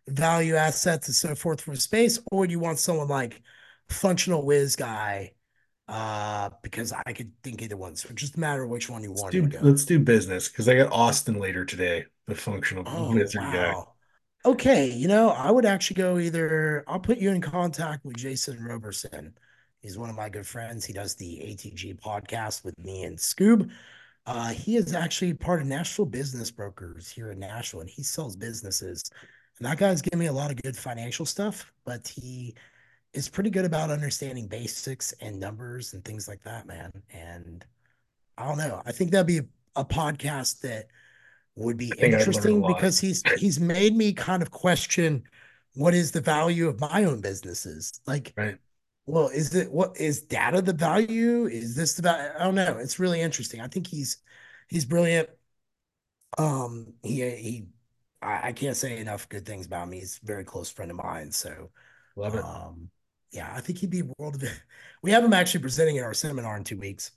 [SPEAKER 2] value assets and so forth for space, or do you want someone like functional whiz guy? Uh, because I could think either one. So it's just matter which one you
[SPEAKER 1] Let's do
[SPEAKER 2] to go.
[SPEAKER 1] let's do business because I got Austin later today, the functional
[SPEAKER 2] Oh,
[SPEAKER 1] wizard guy.
[SPEAKER 2] Okay, you know, I would actually go either, I'll put you in contact with Jason Roberson. He's one of my good friends. He does the ATG podcast with me and Scoob. Uh, he is actually part of Nashville Business Brokers here in Nashville, and he sells businesses. And that guy's giving me a lot of good financial stuff, but he is pretty good about understanding basics and numbers and things like that, man. And I don't know. I think that'd be a, a podcast that would be
[SPEAKER 1] I think I'd learn a
[SPEAKER 2] interesting because he's he's made me kind of question what is the value of my own businesses. Like,
[SPEAKER 1] Right.
[SPEAKER 2] well, is it what is data the value? Is this the value? I don't know. It's really interesting. I think he's he's brilliant. Um, he he I, I can't say enough good things about him. He's a very close friend of mine. So
[SPEAKER 1] Love it.
[SPEAKER 2] um yeah, I think he'd be world of it. We have him actually presenting at our seminar in two weeks.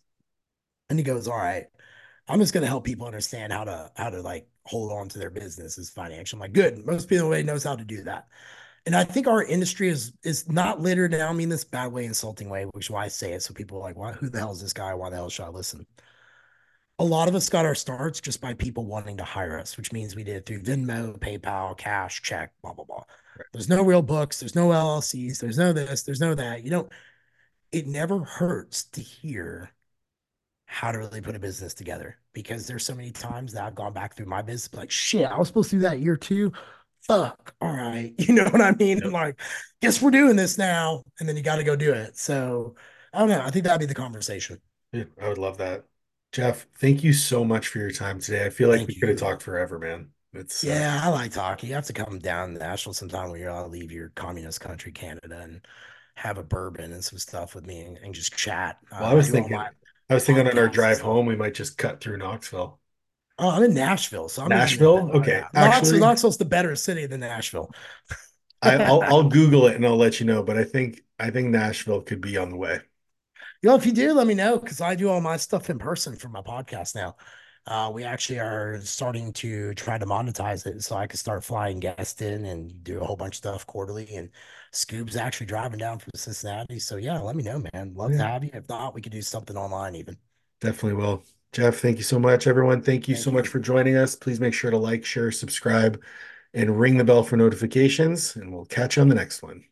[SPEAKER 2] And he goes, All right, I'm just gonna help people understand how to how to like hold on to their businesses financial. I'm like, good. Most people already knows how to do that. And I think our industry is is not littered. And I don't mean this bad way, insulting way, which is why I say it. So people are like, why who the hell is this guy? Why the hell should I listen? A lot of us got our starts just by people wanting to hire us, which means we did it through Venmo, PayPal, cash, check, blah, blah, blah. There's no real books, there's no LLCs, there's no this, there's no that. You don't, it never hurts to hear how to really put a business together because there's so many times that I've gone back through my business, like, shit, I was supposed to do that year two. Fuck. All right. You know what I mean?
[SPEAKER 1] Yep.
[SPEAKER 2] Like, guess we're doing this now. And then you got to go do it. So I don't know. I think that'd be the conversation.
[SPEAKER 1] Yeah, I would love that. Jeff, thank you so much for your time today. I feel like
[SPEAKER 2] Thank
[SPEAKER 1] we could have talked forever, man. It's uh,
[SPEAKER 2] Yeah, I like talking. You have to come down to Nashville sometime when you're all leave your communist country, Canada, and have a bourbon and some stuff with me and, and just chat.
[SPEAKER 1] well, I
[SPEAKER 2] Uh,
[SPEAKER 1] was thinking,
[SPEAKER 2] my
[SPEAKER 1] I was thinking on our drive home, we might just cut through Knoxville.
[SPEAKER 2] Oh, I'm in Nashville, so I'm
[SPEAKER 1] Nashville?
[SPEAKER 2] better.
[SPEAKER 1] Okay.
[SPEAKER 2] Yeah. Knoxville, Knoxville's the better city than Nashville.
[SPEAKER 1] I, I'll I'll Google it and I'll let you know. But I think I think Nashville could be on the way.
[SPEAKER 2] You know, if you do, let me know because I do all my stuff in person for my podcast now. Uh, we actually are starting to try to monetize it so I can start flying guests in and do a whole bunch of stuff quarterly. And Scoob's actually driving down from Cincinnati. So yeah, let me know, man. Love to have you. If not, we could do something online even.
[SPEAKER 1] definitely will. Jeff, thank you so much. Everyone, thank you so
[SPEAKER 2] Thank
[SPEAKER 1] much for joining us. Please make sure to like, share, subscribe, and ring the bell for notifications, and we'll catch you on the next one.